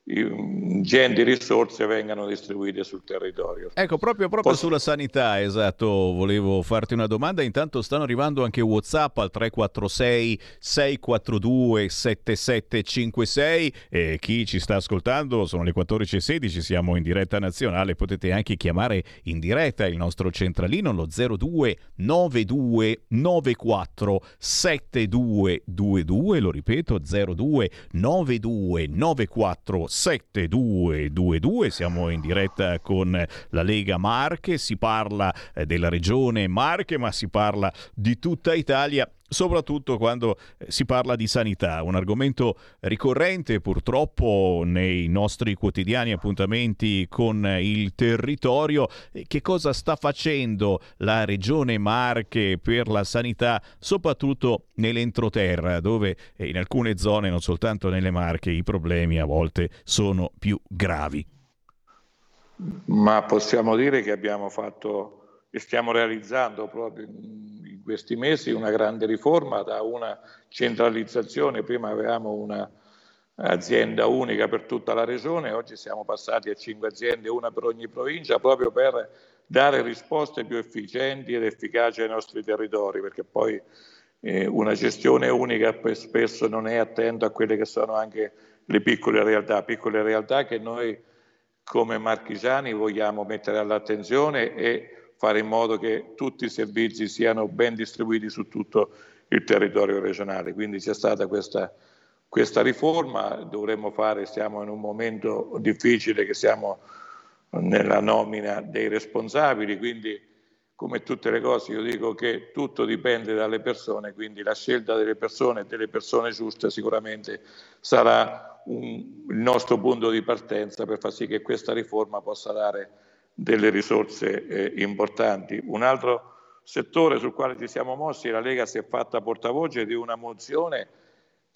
ingenti risorse vengano distribuite sul territorio. Ecco, proprio, proprio Posso... sulla sanità, esatto, volevo farti una domanda. Intanto stanno arrivando anche WhatsApp al 346 642 7756 e chi ci sta ascoltando sono le 14.16, siamo in diretta nazionale, potete anche chiamare in diretta il nostro centralino lo 02 92 94 7222, lo ripeto 02 92 94 7222. Siamo in diretta con la Lega Marche, si parla eh, della regione Marche, ma si parla di tutta Italia soprattutto quando eh, si parla di sanità, un argomento ricorrente purtroppo nei nostri quotidiani appuntamenti con il territorio. Che cosa sta facendo la regione Marche per la sanità, soprattutto nell'entroterra, dove eh, in alcune zone, non soltanto nelle Marche, i problemi a volte sono più gravi? Ma possiamo dire che abbiamo fatto e stiamo realizzando proprio in questi mesi una grande riforma da una centralizzazione, prima avevamo un'azienda unica per tutta la regione, oggi siamo passati a cinque aziende, una per ogni provincia, proprio per dare risposte più efficienti ed efficaci ai nostri territori, perché poi eh, una gestione unica spesso non è attenta a quelle che sono anche le piccole realtà, piccole realtà che noi come marchigiani vogliamo mettere all'attenzione e fare in modo che tutti i servizi siano ben distribuiti su tutto il territorio regionale. Quindi c'è stata questa, questa riforma, dovremmo fare, siamo in un momento difficile che siamo nella nomina dei responsabili, quindi come tutte le cose io dico che tutto dipende dalle persone, quindi la scelta delle persone e delle persone giuste sicuramente sarà un, il nostro punto di partenza per far sì che questa riforma possa dare delle risorse eh, importanti. Un altro settore sul quale ci siamo mossi, la Lega si è fatta portavoce di una mozione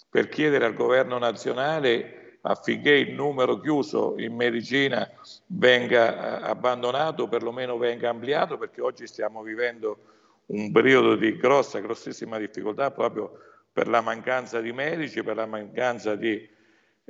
per chiedere al governo nazionale affinché il numero chiuso in medicina venga eh, abbandonato, perlomeno venga ampliato, perché oggi stiamo vivendo un periodo di grossa, grossissima difficoltà proprio per la mancanza di medici, per la mancanza di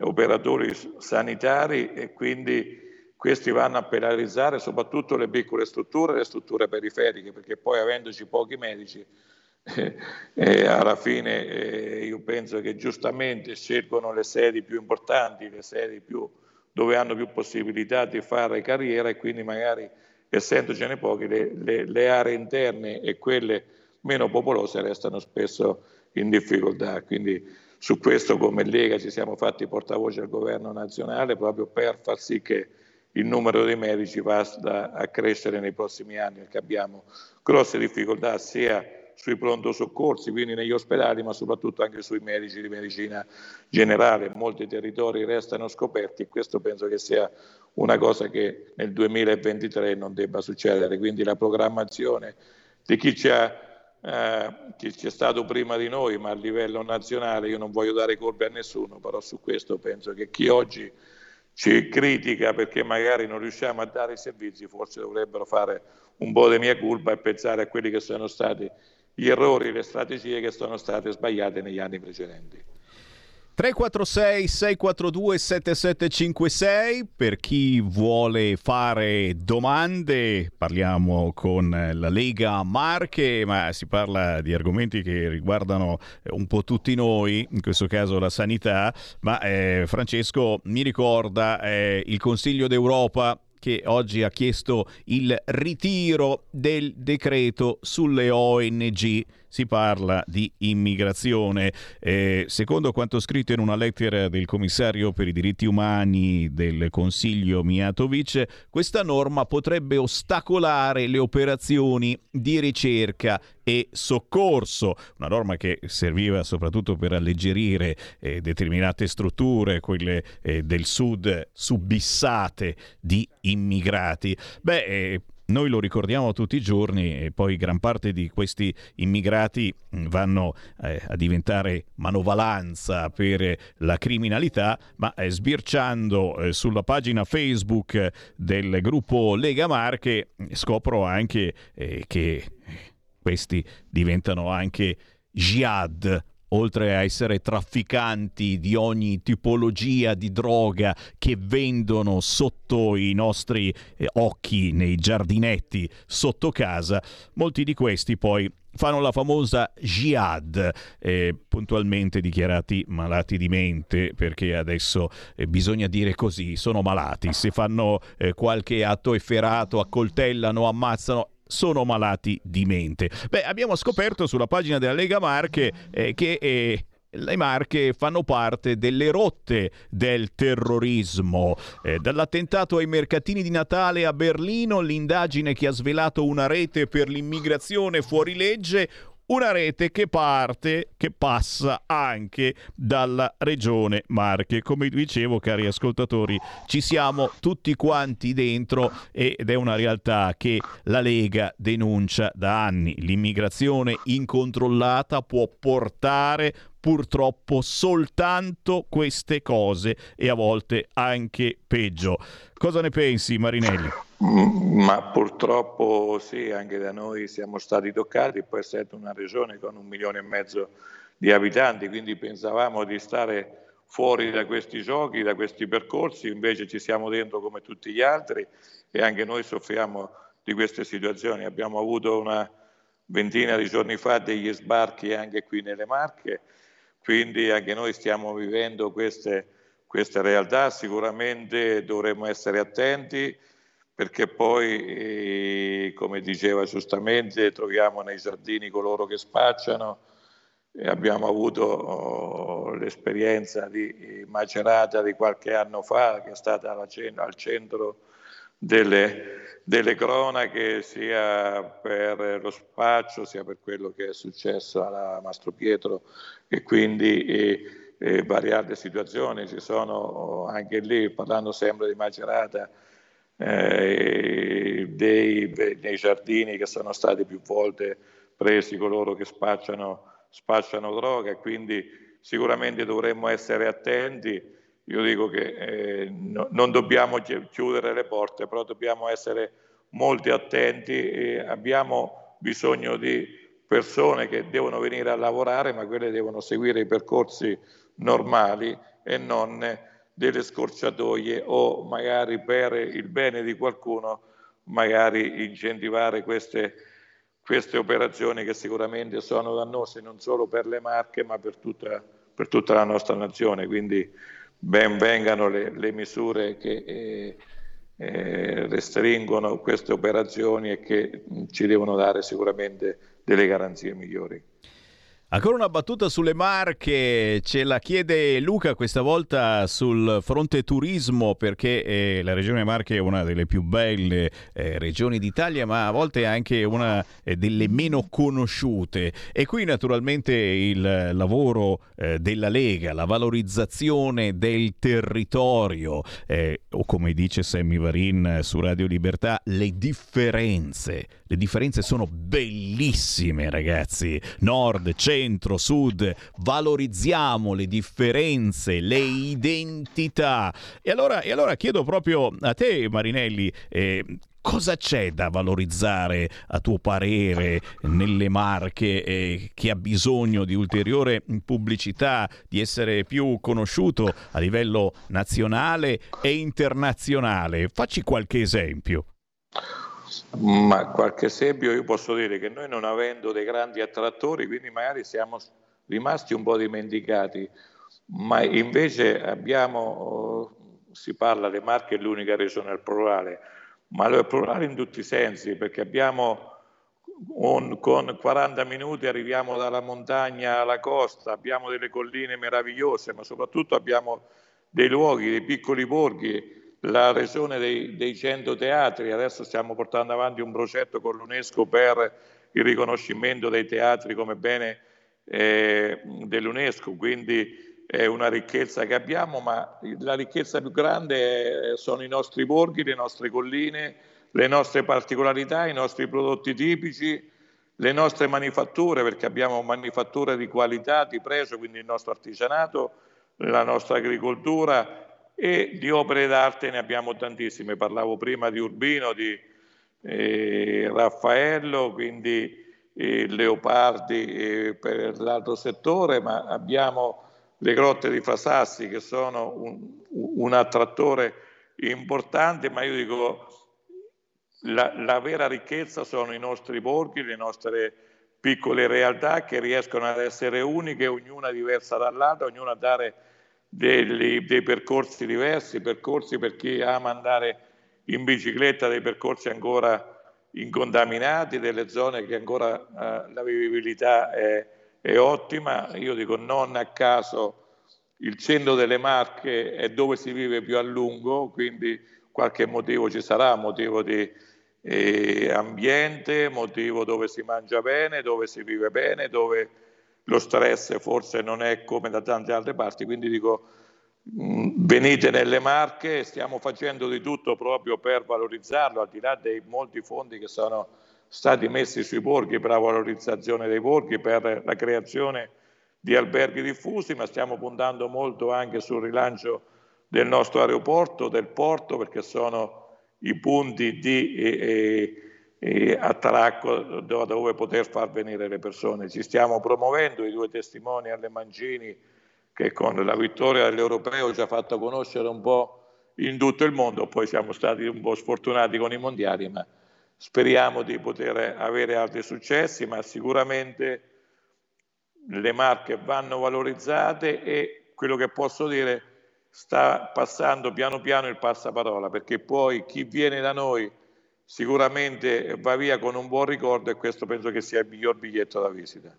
operatori sanitari e quindi questi vanno a penalizzare soprattutto le piccole strutture e le strutture periferiche, perché poi avendoci pochi medici, eh, eh, alla fine eh, io penso che giustamente scelgono le sedi più importanti, le sedi più, dove hanno più possibilità di fare carriera e quindi magari essendocene pochi le, le, le aree interne e quelle meno popolose restano spesso in difficoltà. Quindi su questo come Lega ci siamo fatti portavoce al governo nazionale proprio per far sì che il numero dei medici vada a crescere nei prossimi anni perché abbiamo grosse difficoltà sia sui pronto soccorsi, quindi negli ospedali, ma soprattutto anche sui medici di medicina generale. Molti territori restano scoperti e questo penso che sia una cosa che nel 2023 non debba succedere. Quindi la programmazione di chi ci ha eh, chi c'è stato prima di noi, ma a livello nazionale io non voglio dare colpe a nessuno, però su questo penso che chi oggi ci critica perché magari non riusciamo a dare i servizi, forse dovrebbero fare un po' di mia colpa e pensare a quelli che sono stati gli errori, le strategie che sono state sbagliate negli anni precedenti. 346 642 7756 per chi vuole fare domande parliamo con la Lega Marche ma si parla di argomenti che riguardano un po' tutti noi in questo caso la sanità. Ma eh, Francesco mi ricorda eh, il Consiglio d'Europa che oggi ha chiesto il ritiro del decreto sulle ONG si parla di immigrazione. Eh, secondo quanto scritto in una lettera del commissario per i diritti umani del Consiglio Mijatovic, questa norma potrebbe ostacolare le operazioni di ricerca e soccorso, una norma che serviva soprattutto per alleggerire eh, determinate strutture, quelle eh, del sud subissate di immigrati. Beh, eh, noi lo ricordiamo tutti i giorni e poi gran parte di questi immigrati mm, vanno eh, a diventare manovalanza per la criminalità, ma eh, sbirciando eh, sulla pagina Facebook del gruppo Lega Marche scopro anche eh, che questi diventano anche jihad oltre a essere trafficanti di ogni tipologia di droga che vendono sotto i nostri eh, occhi nei giardinetti sotto casa, molti di questi poi fanno la famosa jihad, eh, puntualmente dichiarati malati di mente, perché adesso eh, bisogna dire così, sono malati, se fanno eh, qualche atto efferato, accoltellano, ammazzano, sono malati di mente. Beh, abbiamo scoperto sulla pagina della Lega Marche eh, che eh, le Marche fanno parte delle rotte del terrorismo. Eh, dall'attentato ai mercatini di Natale a Berlino, l'indagine che ha svelato una rete per l'immigrazione fuori legge, una rete che parte, che passa anche dalla regione Marche. Come dicevo, cari ascoltatori, ci siamo tutti quanti dentro ed è una realtà che la Lega denuncia da anni. L'immigrazione incontrollata può portare purtroppo soltanto queste cose e a volte anche peggio. Cosa ne pensi Marinelli? Mm, ma purtroppo sì, anche da noi siamo stati toccati, poi essendo una regione con un milione e mezzo di abitanti, quindi pensavamo di stare fuori da questi giochi, da questi percorsi, invece ci siamo dentro come tutti gli altri e anche noi soffriamo di queste situazioni. Abbiamo avuto una ventina di giorni fa degli sbarchi anche qui nelle Marche quindi anche noi stiamo vivendo queste, queste realtà, sicuramente dovremmo essere attenti perché poi, eh, come diceva giustamente, troviamo nei giardini coloro che spacciano. Abbiamo avuto oh, l'esperienza di Macerata di qualche anno fa, che è stata al centro delle, delle, cronache sia per lo spaccio sia per quello che è successo alla Mastro Pietro e quindi e, e variate situazioni ci sono anche lì parlando sempre di Macerata eh, dei, dei, giardini che sono stati più volte presi coloro che spacciano, spacciano droga quindi sicuramente dovremmo essere attenti. Io dico che eh, no, non dobbiamo chiudere le porte, però dobbiamo essere molto attenti e abbiamo bisogno di persone che devono venire a lavorare, ma quelle devono seguire i percorsi normali e non delle scorciatoie o magari per il bene di qualcuno magari incentivare queste, queste operazioni che sicuramente sono dannose non solo per le marche ma per tutta, per tutta la nostra nazione. Quindi ben vengano le, le misure che eh, eh, restringono queste operazioni e che ci devono dare sicuramente delle garanzie migliori. Ancora una battuta sulle Marche, ce la chiede Luca questa volta sul fronte turismo perché eh, la regione Marche è una delle più belle eh, regioni d'Italia ma a volte anche una eh, delle meno conosciute. E qui naturalmente il lavoro eh, della Lega, la valorizzazione del territorio eh, o come dice Sammy Varin su Radio Libertà le differenze, le differenze sono bellissime ragazzi, nord, centro, sud, valorizziamo le differenze, le identità. E allora, e allora chiedo proprio a te, Marinelli, eh, cosa c'è da valorizzare a tuo parere nelle marche eh, che ha bisogno di ulteriore pubblicità, di essere più conosciuto a livello nazionale e internazionale? Facci qualche esempio. Ma qualche esempio io posso dire che noi non avendo dei grandi attrattori, quindi magari siamo rimasti un po' dimenticati, ma invece abbiamo, si parla, le Marche è l'unica regione al plurale, ma è plurale in tutti i sensi, perché abbiamo un, con 40 minuti arriviamo dalla montagna alla costa, abbiamo delle colline meravigliose, ma soprattutto abbiamo dei luoghi, dei piccoli borghi la regione dei, dei 100 teatri, adesso stiamo portando avanti un progetto con l'UNESCO per il riconoscimento dei teatri come bene eh, dell'UNESCO, quindi è una ricchezza che abbiamo, ma la ricchezza più grande sono i nostri borghi, le nostre colline, le nostre particolarità, i nostri prodotti tipici, le nostre manifatture, perché abbiamo manifatture di qualità, di pregio, quindi il nostro artigianato, la nostra agricoltura, e di opere d'arte ne abbiamo tantissime. Parlavo prima di Urbino, di eh, Raffaello, quindi eh, Leopardi eh, per l'altro settore, ma abbiamo le grotte di Frasassi che sono un, un attrattore importante, ma io dico la, la vera ricchezza sono i nostri borghi, le nostre piccole realtà che riescono ad essere uniche, ognuna diversa dall'altra, ognuna a dare dei, dei percorsi diversi, percorsi per chi ama andare in bicicletta, dei percorsi ancora incontaminati, delle zone che ancora eh, la vivibilità è, è, ottima. Io dico non a caso il centro delle Marche è dove si vive più a lungo, quindi qualche motivo ci sarà, motivo di eh, ambiente, motivo dove si mangia bene, dove si vive bene, dove lo stress forse non è come da tante altre parti, quindi dico mm, venite nelle Marche, stiamo facendo di tutto proprio per valorizzarlo, al di là dei molti fondi che sono stati messi sui borghi per la valorizzazione dei borghi, per la creazione di alberghi diffusi, ma stiamo puntando molto anche sul rilancio del nostro aeroporto, del porto, perché sono i punti di eh, eh, attracco dove poter far venire le persone. Ci stiamo promuovendo i due testimoni alle Mangini che con la vittoria dell'Europeo ci ha fatto conoscere un po' in tutto il mondo, poi siamo stati un po' sfortunati con i mondiali, ma speriamo di poter avere altri successi, ma sicuramente le marche vanno valorizzate e quello che posso dire sta passando piano piano il passaparola, perché poi chi viene da noi sicuramente va via con un buon ricordo e questo penso che sia il miglior biglietto da visita.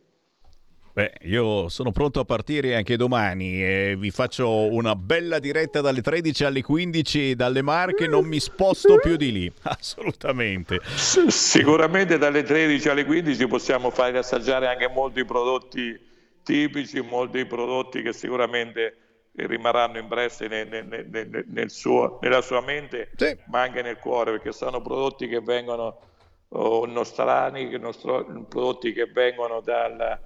Beh, io sono pronto a partire anche domani e vi faccio una bella diretta dalle 13 alle 15 dalle Marche, non mi sposto più di lì, assolutamente. Sicuramente dalle 13 alle 15 possiamo fare assaggiare anche molti prodotti tipici, molti prodotti che sicuramente rimarranno impressi nel, nel, nel, nel suo, nella sua mente, sì. ma anche nel cuore, perché sono prodotti che vengono oh, nostrani, nostro, prodotti che vengono dal,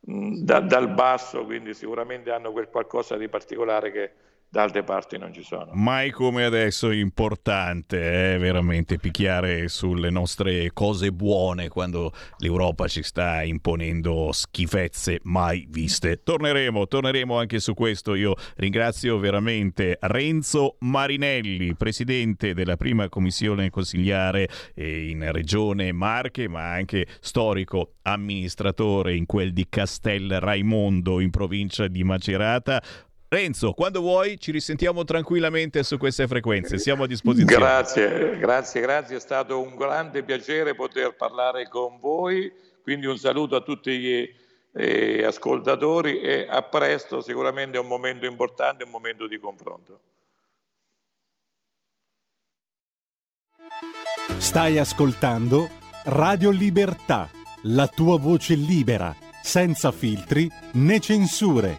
da, dal basso, quindi sicuramente hanno quel qualcosa di particolare che da altre parti non ci sono. Mai come adesso è importante eh, veramente picchiare sulle nostre cose buone quando l'Europa ci sta imponendo schifezze mai viste. Torneremo, torneremo anche su questo. Io ringrazio veramente Renzo Marinelli, presidente della prima commissione consigliare eh, in regione Marche, ma anche storico amministratore in quel di Castel Raimondo in provincia di Macerata. Renzo, quando vuoi ci risentiamo tranquillamente su queste frequenze, siamo a disposizione. Grazie, grazie, grazie, è stato un grande piacere poter parlare con voi, quindi un saluto a tutti gli e ascoltatori e a presto, sicuramente è un momento importante, un momento di confronto. Stai ascoltando Radio Libertà, la tua voce libera, senza filtri né censure,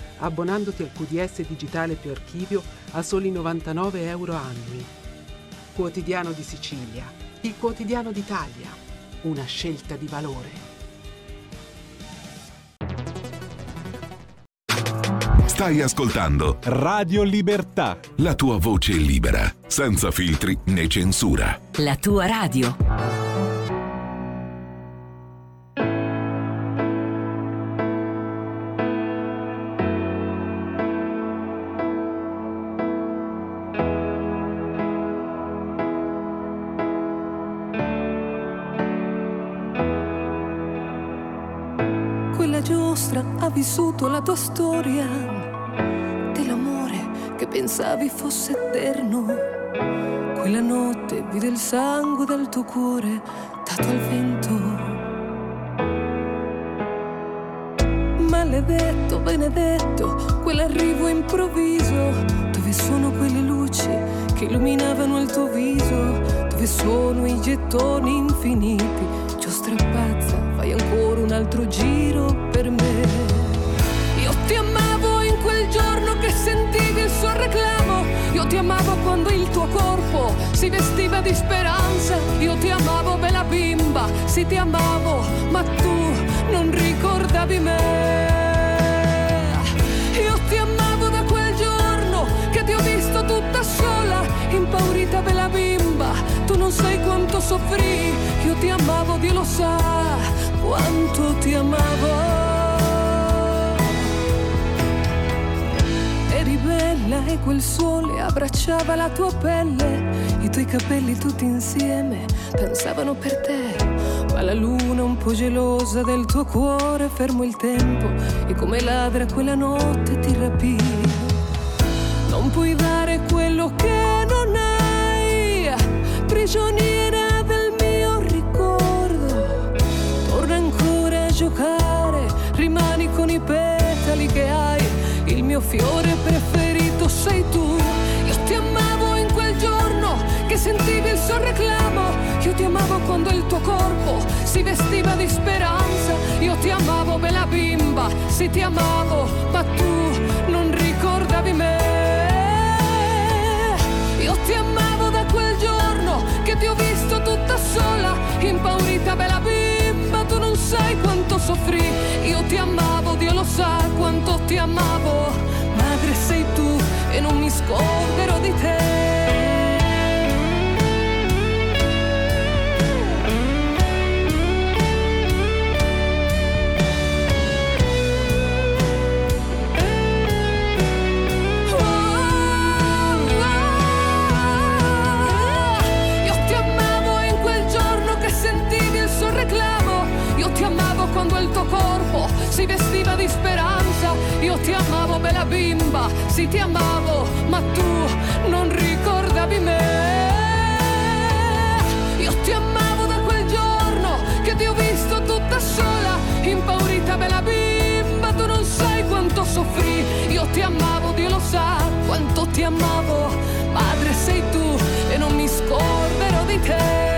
abbonandoti al QDS digitale più archivio a soli 99 euro annui. Quotidiano di Sicilia, il quotidiano d'Italia una scelta di valore. Stai ascoltando Radio Libertà. La tua voce libera, senza filtri né censura. La tua radio. Vissuto la tua storia dell'amore che pensavi fosse eterno. Quella notte vide il sangue dal tuo cuore dato al vento. Maledetto, benedetto, quell'arrivo improvviso, dove sono quelle luci che illuminavano il tuo viso, dove sono i gettoni infiniti, giostra pazza, fai ancora un altro giro per me. Ti amavo in quel giorno che sentivi il suo reclamo, io ti amavo quando il tuo corpo si vestiva di speranza, io ti amavo bella bimba, sì ti amavo, ma tu non ricordavi me. Io ti amavo da quel giorno che ti ho visto tutta sola, impaurita bella bimba, tu non sai quanto soffrì, io ti amavo, Dio lo sa, quanto ti amavo. E quel sole abbracciava la tua pelle, i tuoi capelli tutti insieme pensavano per te. Ma la luna un po' gelosa del tuo cuore fermò il tempo e come ladra quella notte ti rapì. Non puoi dare quello che non hai, prigioniera del mio ricordo. Torna ancora a giocare, rimani con i petali che hai. Il mio fiore preferito sentivi il suo reclamo. Io ti amavo quando il tuo corpo si vestiva di speranza. Io ti amavo, bella bimba, sì ti amavo, ma tu non ricordavi me. Io ti amavo da quel giorno che ti ho visto tutta sola, impaurita, bella bimba, tu non sai quanto soffrì. Io ti amavo, Dio lo sa quanto ti amavo. Madre sei tu e non mi scorderò di te. Si vestiva di speranza. Io ti amavo, bella bimba, sì ti amavo, ma tu non ricordavi me. Io ti amavo da quel giorno che ti ho visto tutta sola, impaurita, bella bimba, tu non sai quanto soffrì. Io ti amavo, Dio lo sa quanto ti amavo. Madre sei tu e non mi scorderò di te.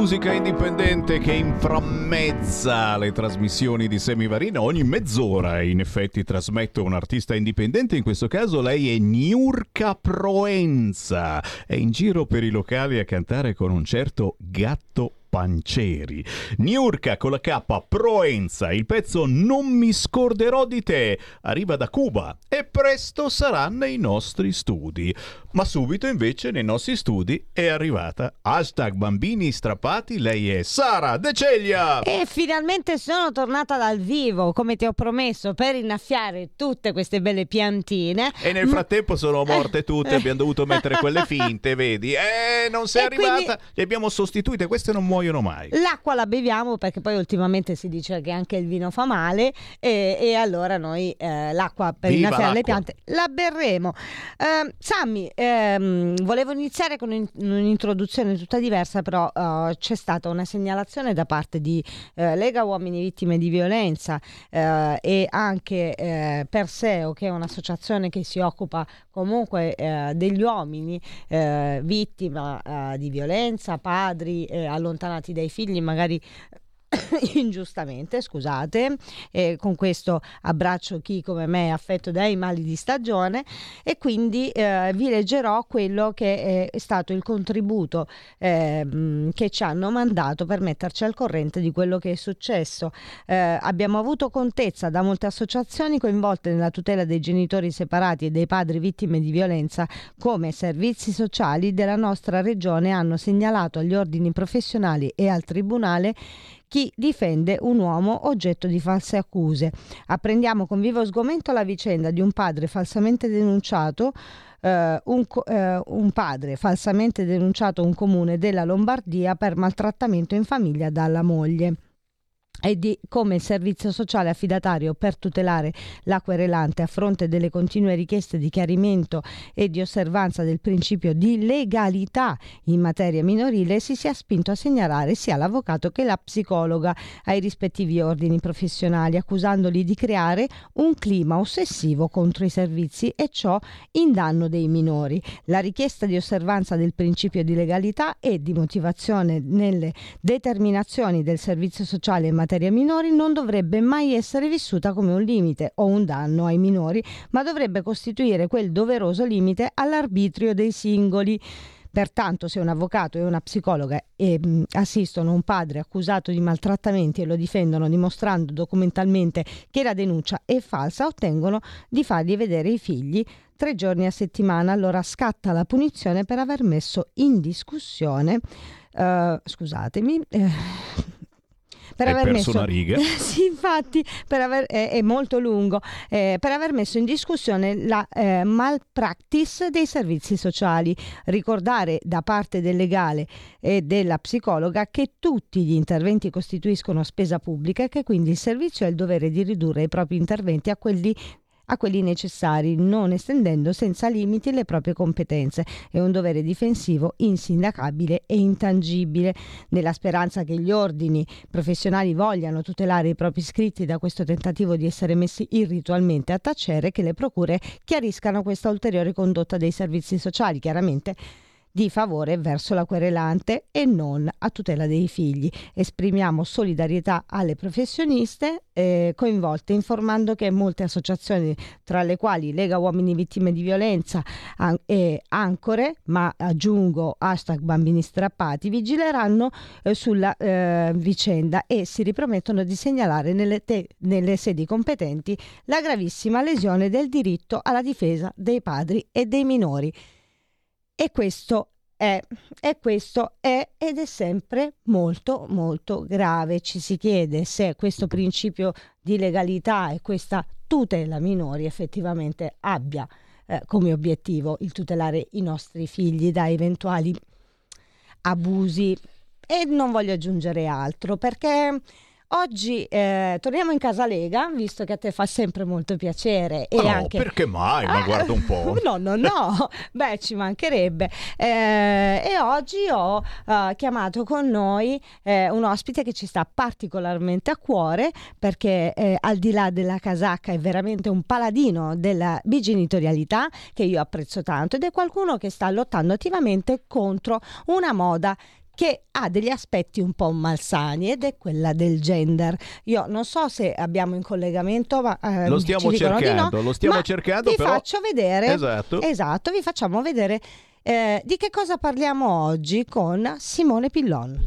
Musica indipendente che inframmezza le trasmissioni di Semivarina. Ogni mezz'ora in effetti trasmetto un artista indipendente, in questo caso lei è Niurka Proenza. È in giro per i locali a cantare con un certo gatto Pancieri. Niurka con la K Proenza, il pezzo Non mi scorderò di te, arriva da Cuba e presto sarà nei nostri studi. Ma subito invece nei nostri studi è arrivata hashtag bambini strappati, lei è Sara De Ceglia. E finalmente sono tornata dal vivo, come ti ho promesso, per innaffiare tutte queste belle piantine. E nel frattempo sono morte tutte, abbiamo dovuto mettere quelle finte, vedi? Eh, non sei E arrivata, quindi- le abbiamo sostituite, queste non muoiono mai. L'acqua la beviamo perché poi ultimamente si dice che anche il vino fa male e, e allora noi eh, l'acqua per Viva innaffiare le piante la berremo. Ehm, Sammy, ehm, volevo iniziare con un- un'introduzione tutta diversa, però eh, c'è stata una segnalazione da parte di eh, Lega Uomini Vittime di Violenza eh, e anche eh, Perseo, che è un'associazione che si occupa comunque eh, degli uomini eh, vittima eh, di violenza, padri eh, allontanati dai figli, magari ingiustamente, scusate, e con questo abbraccio chi come me è affetto dai mali di stagione e quindi eh, vi leggerò quello che è stato il contributo ehm, che ci hanno mandato per metterci al corrente di quello che è successo. Eh, abbiamo avuto contezza da molte associazioni coinvolte nella tutela dei genitori separati e dei padri vittime di violenza come servizi sociali della nostra regione hanno segnalato agli ordini professionali e al tribunale chi difende un uomo oggetto di false accuse. Apprendiamo con vivo sgomento la vicenda di un padre falsamente denunciato eh, un, eh, un padre falsamente denunciato un comune della Lombardia per maltrattamento in famiglia dalla moglie e di come il servizio sociale affidatario per tutelare la querelante a fronte delle continue richieste di chiarimento e di osservanza del principio di legalità in materia minorile si sia spinto a segnalare sia l'avvocato che la psicologa ai rispettivi ordini professionali accusandoli di creare un clima ossessivo contro i servizi e ciò in danno dei minori. La richiesta di osservanza del principio di legalità e di motivazione nelle determinazioni del servizio sociale in materia minori non dovrebbe mai essere vissuta come un limite o un danno ai minori, ma dovrebbe costituire quel doveroso limite all'arbitrio dei singoli. Pertanto, se un avvocato e una psicologa eh, assistono un padre accusato di maltrattamenti e lo difendono dimostrando documentalmente che la denuncia è falsa, ottengono di fargli vedere i figli tre giorni a settimana. Allora scatta la punizione per aver messo in discussione, eh, scusatemi, eh, per aver messo una riga. sì, infatti, per aver, è, è molto lungo, eh, per aver messo in discussione la eh, malpractice dei servizi sociali. Ricordare da parte del legale e della psicologa che tutti gli interventi costituiscono spesa pubblica e che quindi il servizio ha il dovere di ridurre i propri interventi a quelli a quelli necessari, non estendendo senza limiti le proprie competenze. È un dovere difensivo insindacabile e intangibile, nella speranza che gli ordini professionali vogliano tutelare i propri iscritti da questo tentativo di essere messi irritualmente a tacere, che le procure chiariscano questa ulteriore condotta dei servizi sociali, chiaramente di favore verso la querelante e non a tutela dei figli. Esprimiamo solidarietà alle professioniste eh, coinvolte informando che molte associazioni tra le quali Lega Uomini Vittime di Violenza an- e Ancore, ma aggiungo hashtag bambini strappati, vigileranno eh, sulla eh, vicenda e si ripromettono di segnalare nelle, te- nelle sedi competenti la gravissima lesione del diritto alla difesa dei padri e dei minori. E questo è, e questo è ed è sempre molto molto grave. Ci si chiede se questo principio di legalità e questa tutela minori effettivamente abbia eh, come obiettivo il tutelare i nostri figli da eventuali abusi. E non voglio aggiungere altro perché oggi eh, torniamo in casa Lega, visto che a te fa sempre molto piacere. E Oh, anche... perché mai? Ma Ah, guarda un po'. No, no, no, beh, ci mancherebbe. Eh, e oggi ho eh, chiamato con noi eh, un ospite che ci sta particolarmente a cuore perché eh, al di là della casacca è veramente un paladino della bigenitorialità che io apprezzo tanto ed è qualcuno che sta lottando attivamente contro una moda che ha degli aspetti un po' malsani ed è quella del gender. Io non so se abbiamo in collegamento, ma eh, Lo stiamo di no, cercando, lo stiamo ma cercando, vi però- faccio vedere. Esatto. Esatto, vi facciamo vedere eh, di che cosa parliamo oggi con Simone Pillon.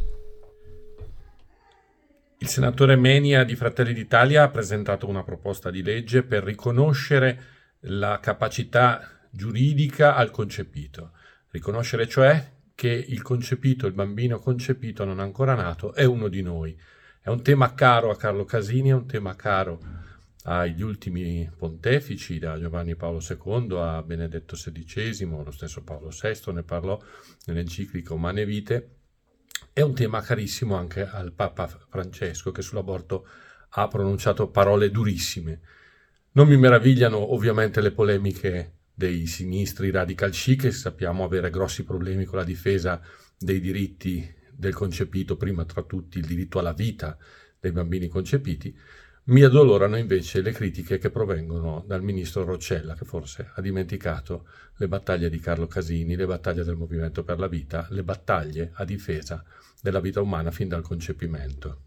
Il senatore Menia di Fratelli d'Italia ha presentato una proposta di legge per riconoscere la capacità giuridica al concepito. Riconoscere cioè che il concepito, il bambino concepito non ancora nato, è uno di noi. È un tema caro a Carlo Casini, è un tema caro agli ultimi pontefici, da Giovanni Paolo II a Benedetto XVI, lo stesso Paolo VI ne parlò nell'enciclica Umane Vite, è un tema carissimo anche al Papa Francesco che sull'aborto ha pronunciato parole durissime. Non mi meravigliano ovviamente le polemiche dei sinistri radical chic che sappiamo avere grossi problemi con la difesa dei diritti del concepito, prima tra tutti il diritto alla vita dei bambini concepiti, mi addolorano invece le critiche che provengono dal ministro Roccella, che forse ha dimenticato le battaglie di Carlo Casini, le battaglie del Movimento per la Vita, le battaglie a difesa della vita umana fin dal concepimento.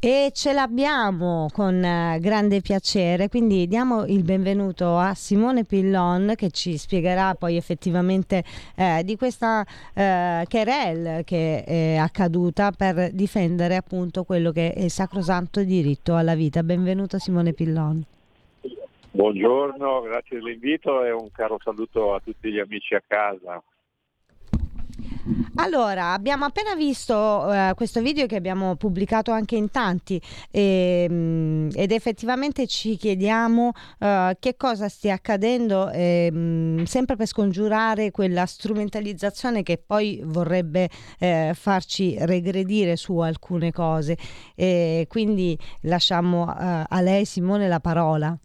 E ce l'abbiamo con eh, grande piacere, quindi diamo il benvenuto a Simone Pillon che ci spiegherà poi effettivamente eh, di questa eh, querel che è accaduta per difendere appunto quello che è il sacrosanto diritto alla vita. Benvenuto Simone Pillon. Buongiorno, grazie dell'invito e un caro saluto a tutti gli amici a casa. Allora, abbiamo appena visto eh, questo video che abbiamo pubblicato anche in tanti e, ehm, ed effettivamente ci chiediamo eh, che cosa stia accadendo, e, mh, mm, sempre per scongiurare quella strumentalizzazione che poi vorrebbe eh, farci regredire su alcune cose. E quindi lasciamo eh, a lei, Simone, la parola.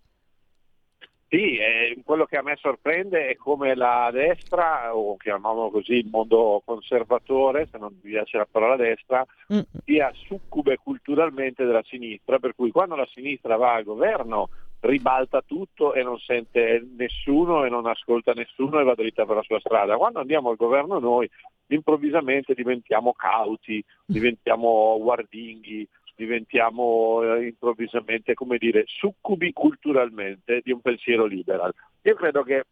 Sì, eh, quello che a me sorprende è come la destra, o chiamiamolo così il mondo conservatore, se non mi piace la parola destra, mm. sia succube culturalmente della sinistra, per cui quando la sinistra va al governo ribalta tutto e non sente nessuno e non ascolta nessuno e va dritta per la sua strada. Quando andiamo al governo noi improvvisamente diventiamo cauti, diventiamo guardinghi, diventiamo eh, improvvisamente, come dire, succubi culturalmente di un pensiero liberal. Io credo che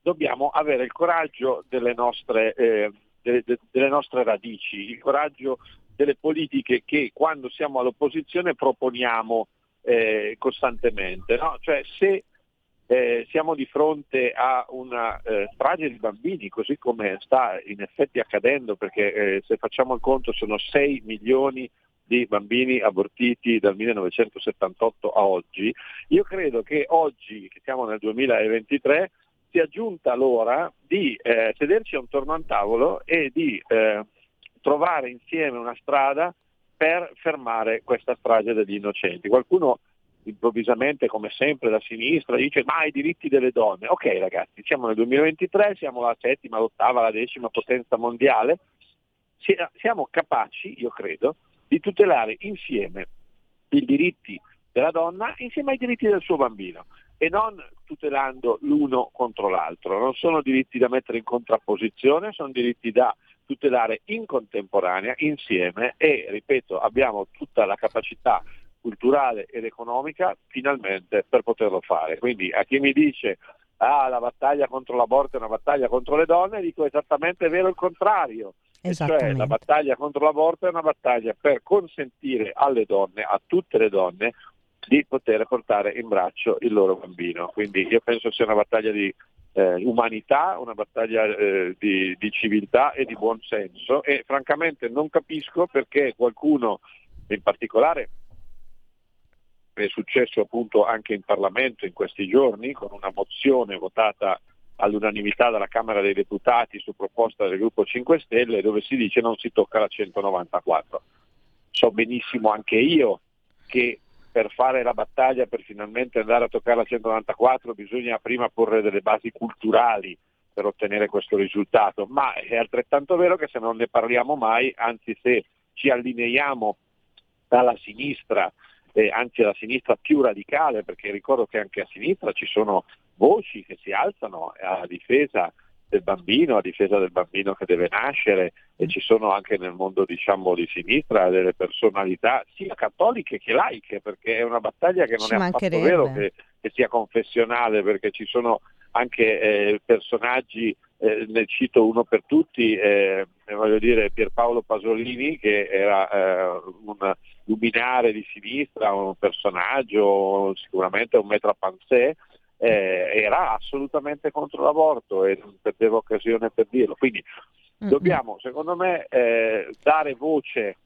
dobbiamo avere il coraggio delle nostre, eh, delle, delle nostre radici, il coraggio delle politiche che quando siamo all'opposizione proponiamo eh, costantemente. No? Cioè, se eh, siamo di fronte a una eh, strage di bambini, così come sta in effetti accadendo, perché eh, se facciamo il conto sono 6 milioni di bambini abortiti dal 1978 a oggi, io credo che oggi, che siamo nel 2023, sia giunta l'ora di eh, sederci attorno a un tavolo e di eh, trovare insieme una strada per fermare questa strage degli innocenti. Qualcuno improvvisamente, come sempre da sinistra, dice ma i diritti delle donne. Ok ragazzi, siamo nel 2023, siamo la settima, l'ottava, la decima potenza mondiale, siamo capaci, io credo, di tutelare insieme i diritti della donna insieme ai diritti del suo bambino e non tutelando l'uno contro l'altro. Non sono diritti da mettere in contrapposizione, sono diritti da tutelare in contemporanea, insieme e, ripeto, abbiamo tutta la capacità culturale ed economica finalmente per poterlo fare. Quindi a chi mi dice ah, la battaglia contro l'aborto è una battaglia contro le donne, dico esattamente vero il contrario. Cioè la battaglia contro l'aborto è una battaglia per consentire alle donne, a tutte le donne, di poter portare in braccio il loro bambino. Quindi io penso sia una battaglia di eh, umanità, una battaglia eh, di, di civiltà e di buon senso e francamente non capisco perché qualcuno, in particolare è successo appunto anche in Parlamento in questi giorni con una mozione votata all'unanimità dalla Camera dei Deputati su proposta del gruppo 5 Stelle dove si dice non si tocca la 194. So benissimo anche io che per fare la battaglia, per finalmente andare a toccare la 194 bisogna prima porre delle basi culturali per ottenere questo risultato, ma è altrettanto vero che se non ne parliamo mai, anzi se ci allineiamo alla sinistra, eh, anzi alla sinistra più radicale, perché ricordo che anche a sinistra ci sono voci che si alzano a difesa del bambino, a difesa del bambino che deve nascere e ci sono anche nel mondo diciamo di sinistra delle personalità sia cattoliche che laiche perché è una battaglia che non ci è affatto vero che, che, sia confessionale perché ci sono anche eh, personaggi eh, ne cito uno per tutti, eh, voglio dire Pierpaolo Pasolini che era eh, un luminare di sinistra, un personaggio, sicuramente un metro a pansè, eh, era assolutamente contro l'aborto e non perdeva occasione per dirlo. Quindi mm-hmm. dobbiamo, secondo me, eh, dare voce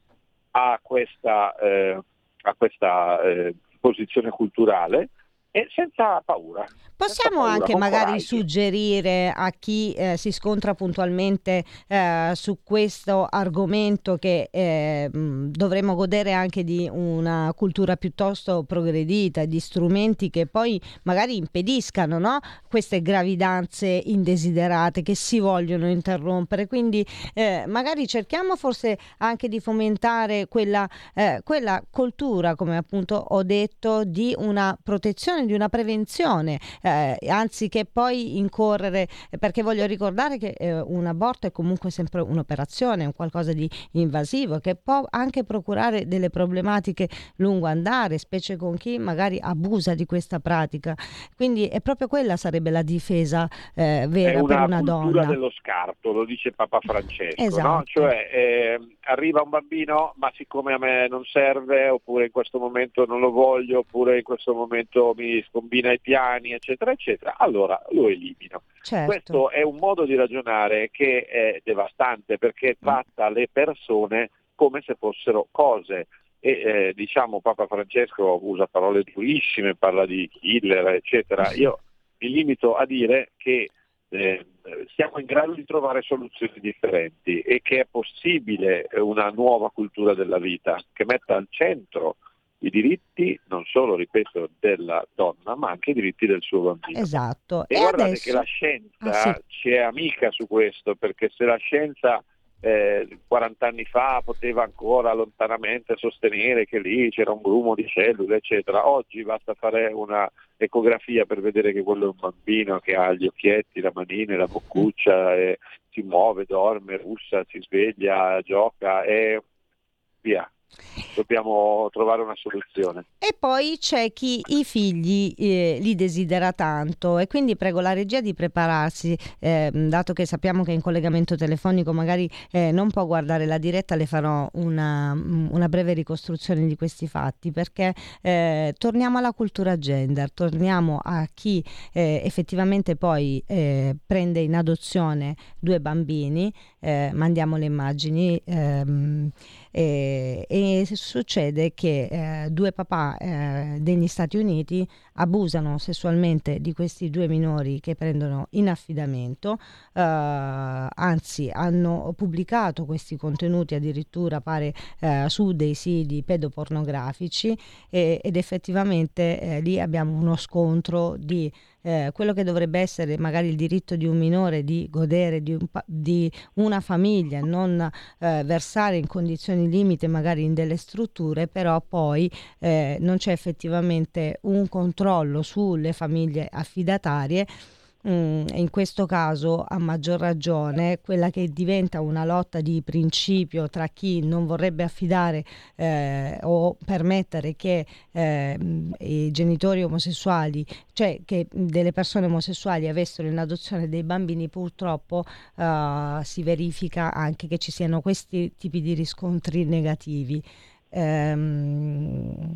a questa, eh, a questa eh, posizione culturale e senza paura. Possiamo paura, anche magari coraggio. suggerire a chi eh, si scontra puntualmente eh, su questo argomento che eh, mh, dovremmo godere anche di una cultura piuttosto progredita, di strumenti che poi magari impediscano no? queste gravidanze indesiderate che si vogliono interrompere. Quindi eh, magari cerchiamo forse anche di fomentare quella, eh, quella cultura, come appunto ho detto, di una protezione, di una prevenzione eh, anziché poi incorrere, perché voglio ricordare che eh, un aborto è comunque sempre un'operazione, un qualcosa di invasivo che può anche procurare delle problematiche lungo andare, specie con chi magari abusa di questa pratica. Quindi è proprio quella sarebbe la difesa eh, vera è per una una cultura donna. dello scarto, lo dice Papa Francesco, Esatto. no? cioè eh, arriva un bambino ma siccome a me non serve oppure in questo momento non lo voglio oppure in questo momento mi scombina i piani eccetera eccetera, allora lo elimino. Certo. Questo è un modo di ragionare che è devastante perché tratta le persone come se fossero cose e eh, diciamo Papa Francesco usa parole durissime, parla di killer eccetera. Io mi limito a dire che eh, siamo in grado di trovare soluzioni differenti e che è possibile una nuova cultura della vita che metta al centro i diritti non solo, ripeto, della donna, ma anche i diritti del suo bambino. Esatto. E, E guardate adesso- che la scienza Ah, sì. ci è amica su questo, perché se la scienza eh, 40 anni fa poteva ancora lontanamente sostenere che lì c'era un grumo di cellule, eccetera, oggi basta fare una ecografia per vedere che quello è un bambino che ha gli occhietti, la manina, la boccuccia, e si muove, dorme, russa, si sveglia, gioca e via. Dobbiamo trovare una soluzione. E poi c'è chi i figli eh, li desidera tanto e quindi prego la regia di prepararsi, eh, dato che sappiamo che in collegamento telefonico magari eh, non può guardare la diretta, le farò una, una breve ricostruzione di questi fatti perché eh, torniamo alla cultura gender, torniamo a chi eh, effettivamente poi eh, prende in adozione due bambini, mandiamo le immagini. ehm, e, e succede che eh, due papà eh, degli Stati Uniti abusano sessualmente di questi due minori che prendono in affidamento, eh, anzi hanno pubblicato questi contenuti addirittura pare eh, su dei siti pedopornografici e- ed effettivamente eh, lì abbiamo uno scontro di eh, quello che dovrebbe essere magari il diritto di un minore di godere di, un di una famiglia, non eh, versare in condizioni limite magari in delle strutture, però poi eh, non c'è effettivamente un controllo sulle famiglie affidatarie. Mm, in questo caso a maggior ragione quella che diventa una lotta di principio tra chi non vorrebbe affidare eh, o permettere che eh, i genitori omosessuali, cioè che delle persone omosessuali avessero in adozione dei bambini, purtroppo eh, si verifica anche che ci siano questi tipi di riscontri negativi. Ehm,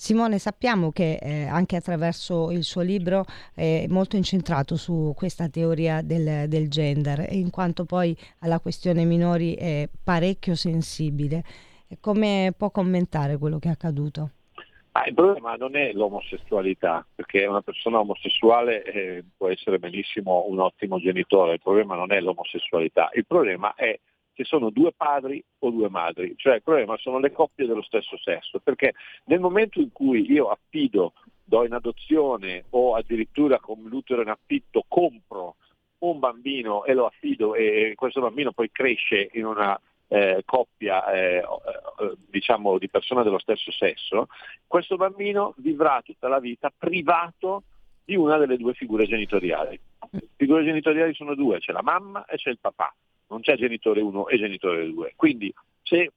Simone, sappiamo che eh, anche attraverso il suo libro è molto incentrato su questa teoria del, del gender, in quanto poi alla questione minori è parecchio sensibile. Come può commentare quello che è accaduto? Ah, il problema non è l'omosessualità, perché una persona omosessuale eh, può essere benissimo un ottimo genitore, il problema non è l'omosessualità, il problema è se sono due padri o due madri, cioè il problema sono le coppie dello stesso sesso, perché nel momento in cui io affido, do in adozione o addirittura con l'utero in affitto compro un bambino e lo affido e questo bambino poi cresce in una eh, coppia eh, eh, diciamo di persone dello stesso sesso, questo bambino vivrà tutta la vita privato di una delle due figure genitoriali. Le figure genitoriali sono due, c'è la mamma e c'è il papà, non c'è genitore 1 e genitore 2. Quindi se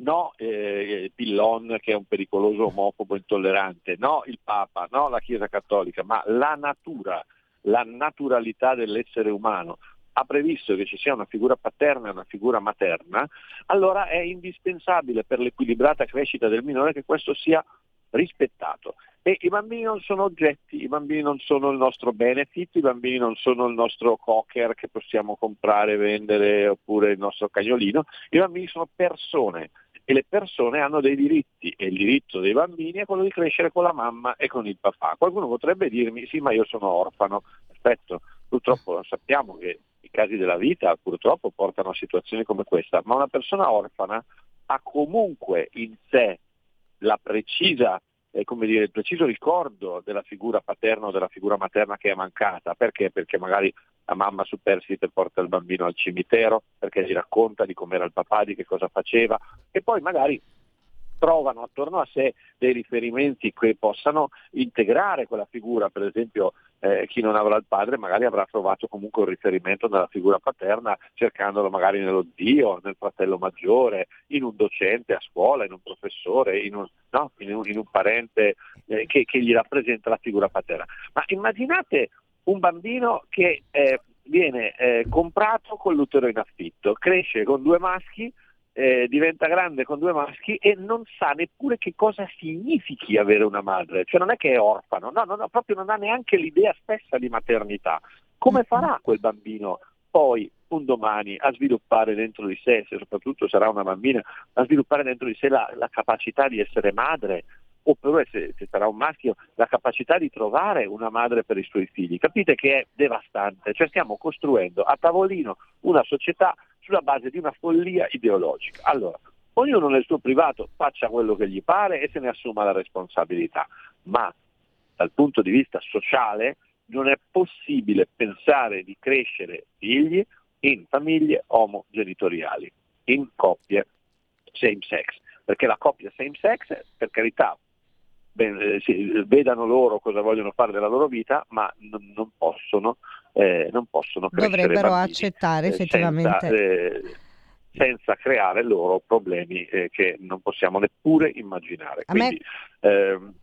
no eh, Pillon che è un pericoloso omofobo intollerante, no il Papa, no la Chiesa Cattolica, ma la natura la naturalità dell'essere umano ha previsto che ci sia una figura paterna e una figura materna, allora è indispensabile per l'equilibrata crescita del minore che questo sia rispettato. E i bambini non sono oggetti, i bambini non sono il nostro benefit, i bambini non sono il nostro cocker che possiamo comprare, vendere oppure il nostro cagnolino, i bambini sono persone e le persone hanno dei diritti e il diritto dei bambini è quello di crescere con la mamma e con il papà. Qualcuno potrebbe dirmi sì ma io sono orfano, perfetto, purtroppo sappiamo che i casi della vita purtroppo portano a situazioni come questa, ma una persona orfana ha comunque in sé precisa eh, come dire, il preciso ricordo della figura paterna o della figura materna che è mancata. Perché? Perché magari la mamma superstite porta il bambino al cimitero, perché gli racconta di com'era il papà, di che cosa faceva, e poi magari trovano attorno a sé dei riferimenti che possano integrare quella figura, per esempio eh, chi non avrà il padre magari avrà trovato comunque un riferimento nella figura paterna cercandolo magari nello zio, nel fratello maggiore, in un docente a scuola, in un professore, in un, no? in un, in un parente eh, che, che, gli rappresenta la figura paterna. Ma immaginate un bambino che eh, viene eh, comprato con l'utero in affitto, cresce con due maschi, eh, diventa grande con due maschi e non sa neppure che cosa significhi avere una madre, cioè non è che è orfano, no, no, no, proprio non ha neanche l'idea stessa di maternità. Come farà quel bambino poi un domani a sviluppare dentro di sé, se soprattutto sarà una bambina, a sviluppare dentro di sé la, la capacità di essere madre, oppure se, se, sarà un maschio, la capacità di trovare una madre per i suoi figli. Capite che è devastante, cioè stiamo costruendo a tavolino una società sulla base di una follia ideologica. Allora, ognuno nel suo privato faccia quello che gli pare e se ne assuma la responsabilità, ma dal punto di vista sociale non è possibile pensare di crescere figli in famiglie omogenitoriali, in coppie same sex, perché la coppia same sex, per carità, vedano loro cosa vogliono fare della loro vita, ma non, non possono, eh, non possono Dovrebbero bambini, accettare effettivamente. Senza, eh, senza creare loro problemi eh, che non possiamo neppure immaginare. Quindi, me... ehm,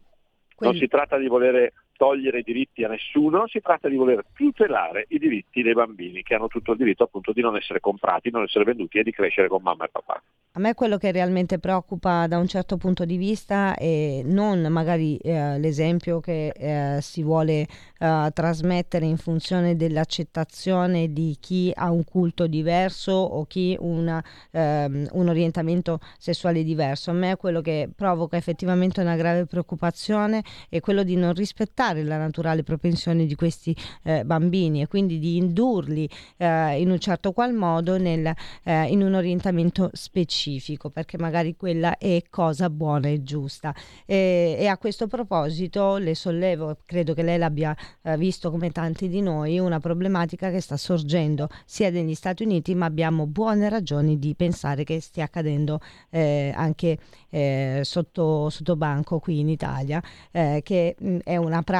non si tratta di volere togliere i diritti a nessuno, si tratta di voler tutelare i diritti dei bambini che hanno tutto il diritto appunto di non essere comprati, non essere venduti e di crescere con mamma e papà. A me quello che realmente preoccupa da un certo punto di vista è non magari eh, l'esempio che eh, si vuole eh, trasmettere in funzione dell'accettazione di chi ha un culto diverso o chi ha ehm, un orientamento sessuale diverso. A me quello che provoca effettivamente una grave preoccupazione è quello di non rispettare la naturale propensione di questi eh, bambini e quindi di indurli eh, in un certo qual modo nel, eh, in un orientamento specifico perché magari quella è cosa buona e giusta. E, e a questo proposito le sollevo, credo che lei l'abbia eh, visto come tanti di noi, una problematica che sta sorgendo sia negli Stati Uniti, ma abbiamo buone ragioni di pensare che stia accadendo eh, anche eh, sotto, sotto, banco qui in Italia, che mh, è una pratica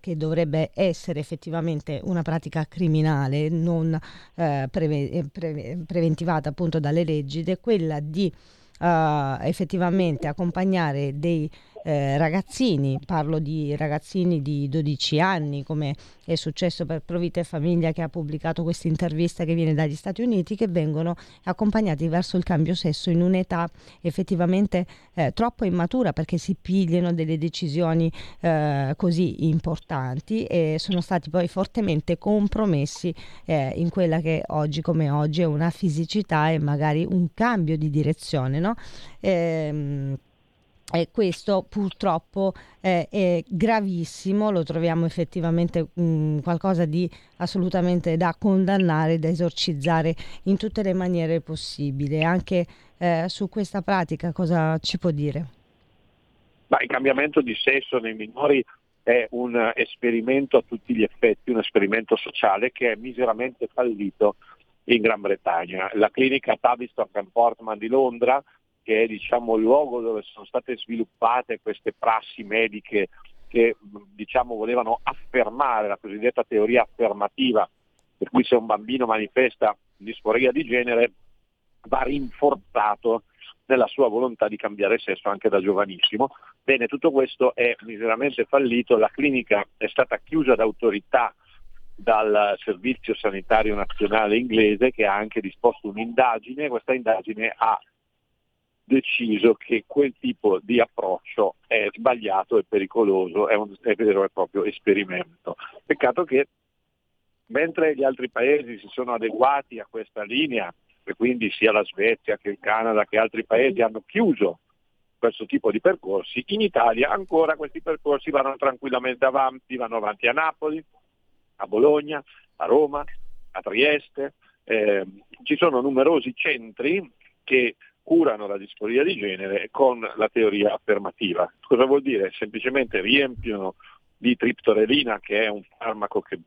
che dovrebbe essere effettivamente una pratica criminale, non eh, preve- pre- preventivata appunto dalle leggi, ed è quella di uh, effettivamente accompagnare dei eh, ragazzini, parlo di ragazzini di 12 anni, come è successo per Provita e Famiglia che ha pubblicato questa intervista che viene dagli Stati Uniti, che vengono accompagnati verso il cambio sesso in un'età effettivamente eh, troppo immatura perché si pigliano delle decisioni eh, così importanti e sono stati poi fortemente compromessi eh, in quella che oggi come oggi è una fisicità e magari un cambio di direzione. No? Ehm, e questo purtroppo eh, è gravissimo, lo troviamo effettivamente mh, mm, qualcosa di assolutamente da condannare, da esorcizzare in tutte le maniere possibili. Anche eh, su questa pratica cosa ci può dire? Ma il cambiamento di sesso nei minori è un esperimento a tutti gli effetti, un esperimento sociale che è miseramente fallito in Gran Bretagna. La clinica Tavistock and Portman di Londra che è diciamo, il luogo dove sono state sviluppate queste prassi mediche che diciamo, volevano affermare la cosiddetta teoria affermativa, per cui se un bambino manifesta disforia di genere va rinforzato nella sua volontà di cambiare sesso anche da giovanissimo. Bene, tutto questo è miseramente fallito, la clinica è stata chiusa da autorità dal Servizio Sanitario Nazionale inglese che ha anche disposto un'indagine, questa indagine ha deciso che quel tipo di approccio è sbagliato e pericoloso, è un è vero e proprio esperimento. Peccato che mentre gli altri paesi si sono adeguati a questa linea, e quindi sia la Svezia che il Canada che altri paesi hanno chiuso questo tipo di percorsi, in Italia ancora questi percorsi vanno tranquillamente avanti, vanno avanti a Napoli, a Bologna, a Roma, a Trieste. Eh, ci sono numerosi centri che curano la disforia di genere con la teoria affermativa. Cosa vuol dire? Semplicemente riempiono di triptorelina, che è un farmaco che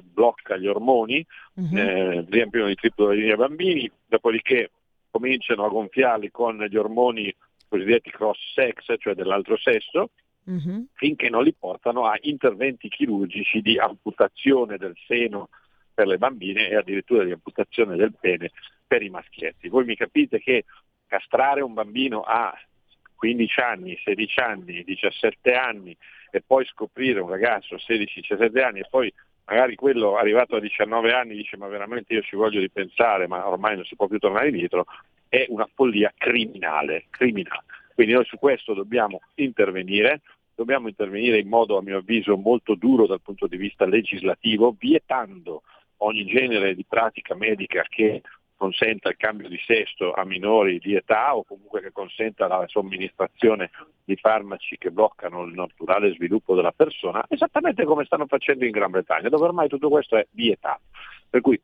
blocca gli ormoni, uh-huh. eh, riempiono di triptorelina ai bambini, dopodiché cominciano a gonfiarli con gli ormoni cosiddetti cross-sex, cioè dell'altro sesso, uh-huh. finché non li portano a interventi chirurgici di amputazione del seno per le bambine e addirittura di amputazione del pene per i maschietti. Voi mi capite che castrare un bambino a 15 anni, 16 anni, 17 anni e poi scoprire un ragazzo a 16-17 anni e poi magari quello arrivato a 19 anni dice ma veramente io ci voglio ripensare ma ormai non si può più tornare indietro, è una follia criminale, criminale. Quindi noi su questo dobbiamo intervenire, dobbiamo intervenire in modo a mio avviso molto duro dal punto di vista legislativo, vietando ogni genere di pratica medica che consenta il cambio di sesto a minori di età o comunque che consenta la somministrazione di farmaci che bloccano il naturale sviluppo della persona, esattamente come stanno facendo in Gran Bretagna, dove ormai tutto questo è vietato. Per cui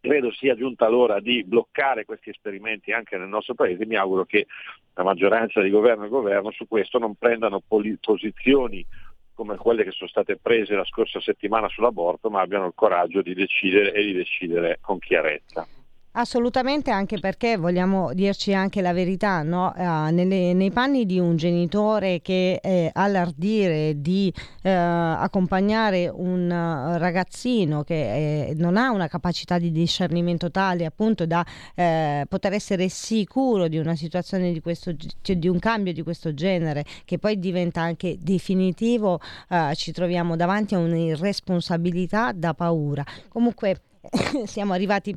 credo sia giunta l'ora di bloccare questi esperimenti anche nel nostro paese. Mi auguro che la maggioranza di governo e governo su questo non prendano posizioni come quelle che sono state prese la scorsa settimana sull'aborto, ma abbiano il coraggio di decidere e di decidere con chiarezza. Assolutamente, anche perché vogliamo dirci anche la verità, no? uh, nelle, nei panni di un genitore che eh, ha l'ardire di uh, accompagnare un uh, ragazzino che eh, non ha una capacità di discernimento tale appunto da eh, poter essere sicuro di una situazione di questo cioè di un cambio di questo genere che poi diventa anche definitivo, ci troviamo davanti a un'irresponsabilità da paura. Comunque siamo arrivati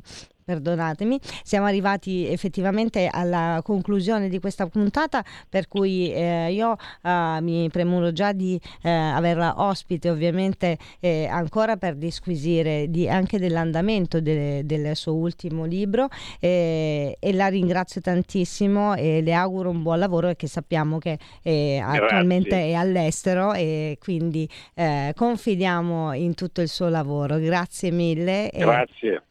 perdonatemi, siamo arrivati effettivamente alla conclusione di questa puntata per cui eh, io eh, mi premuro già di eh, averla ospite ovviamente eh, ancora per disquisire di, anche dell'andamento de, del suo ultimo libro e la ringrazio tantissimo e le auguro un buon lavoro e che sappiamo che eh, attualmente è all'estero e quindi eh, confidiamo in tutto il suo lavoro. Grazie mille. Grazie.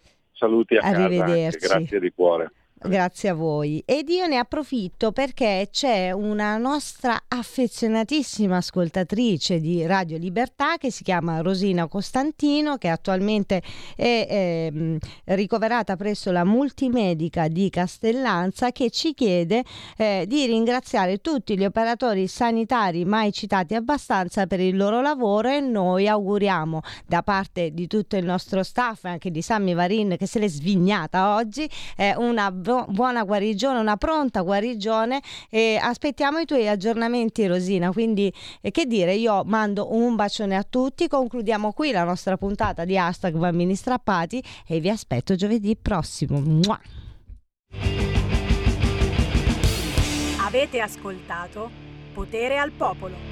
Saluti a Arrivederci. casa, grazie di cuore. Grazie a voi. Ed io ne approfitto perché c'è una nostra affezionatissima ascoltatrice di Radio Libertà che si chiama Rosina Costantino, che attualmente è eh, ricoverata presso la multimedica di Castellanza, che ci chiede eh, di ringraziare tutti gli operatori sanitari mai citati abbastanza per il loro lavoro e noi auguriamo da parte di tutto il nostro staff, anche di Sammy Varin che se l'è svignata oggi, eh, una buona guarigione, una pronta guarigione e aspettiamo i tuoi aggiornamenti Rosina, quindi eh, che dire, io mando un bacione a tutti, concludiamo qui la nostra puntata di hashtag bambini strappati e vi aspetto giovedì prossimo. Mua. Avete ascoltato Potere al Popolo.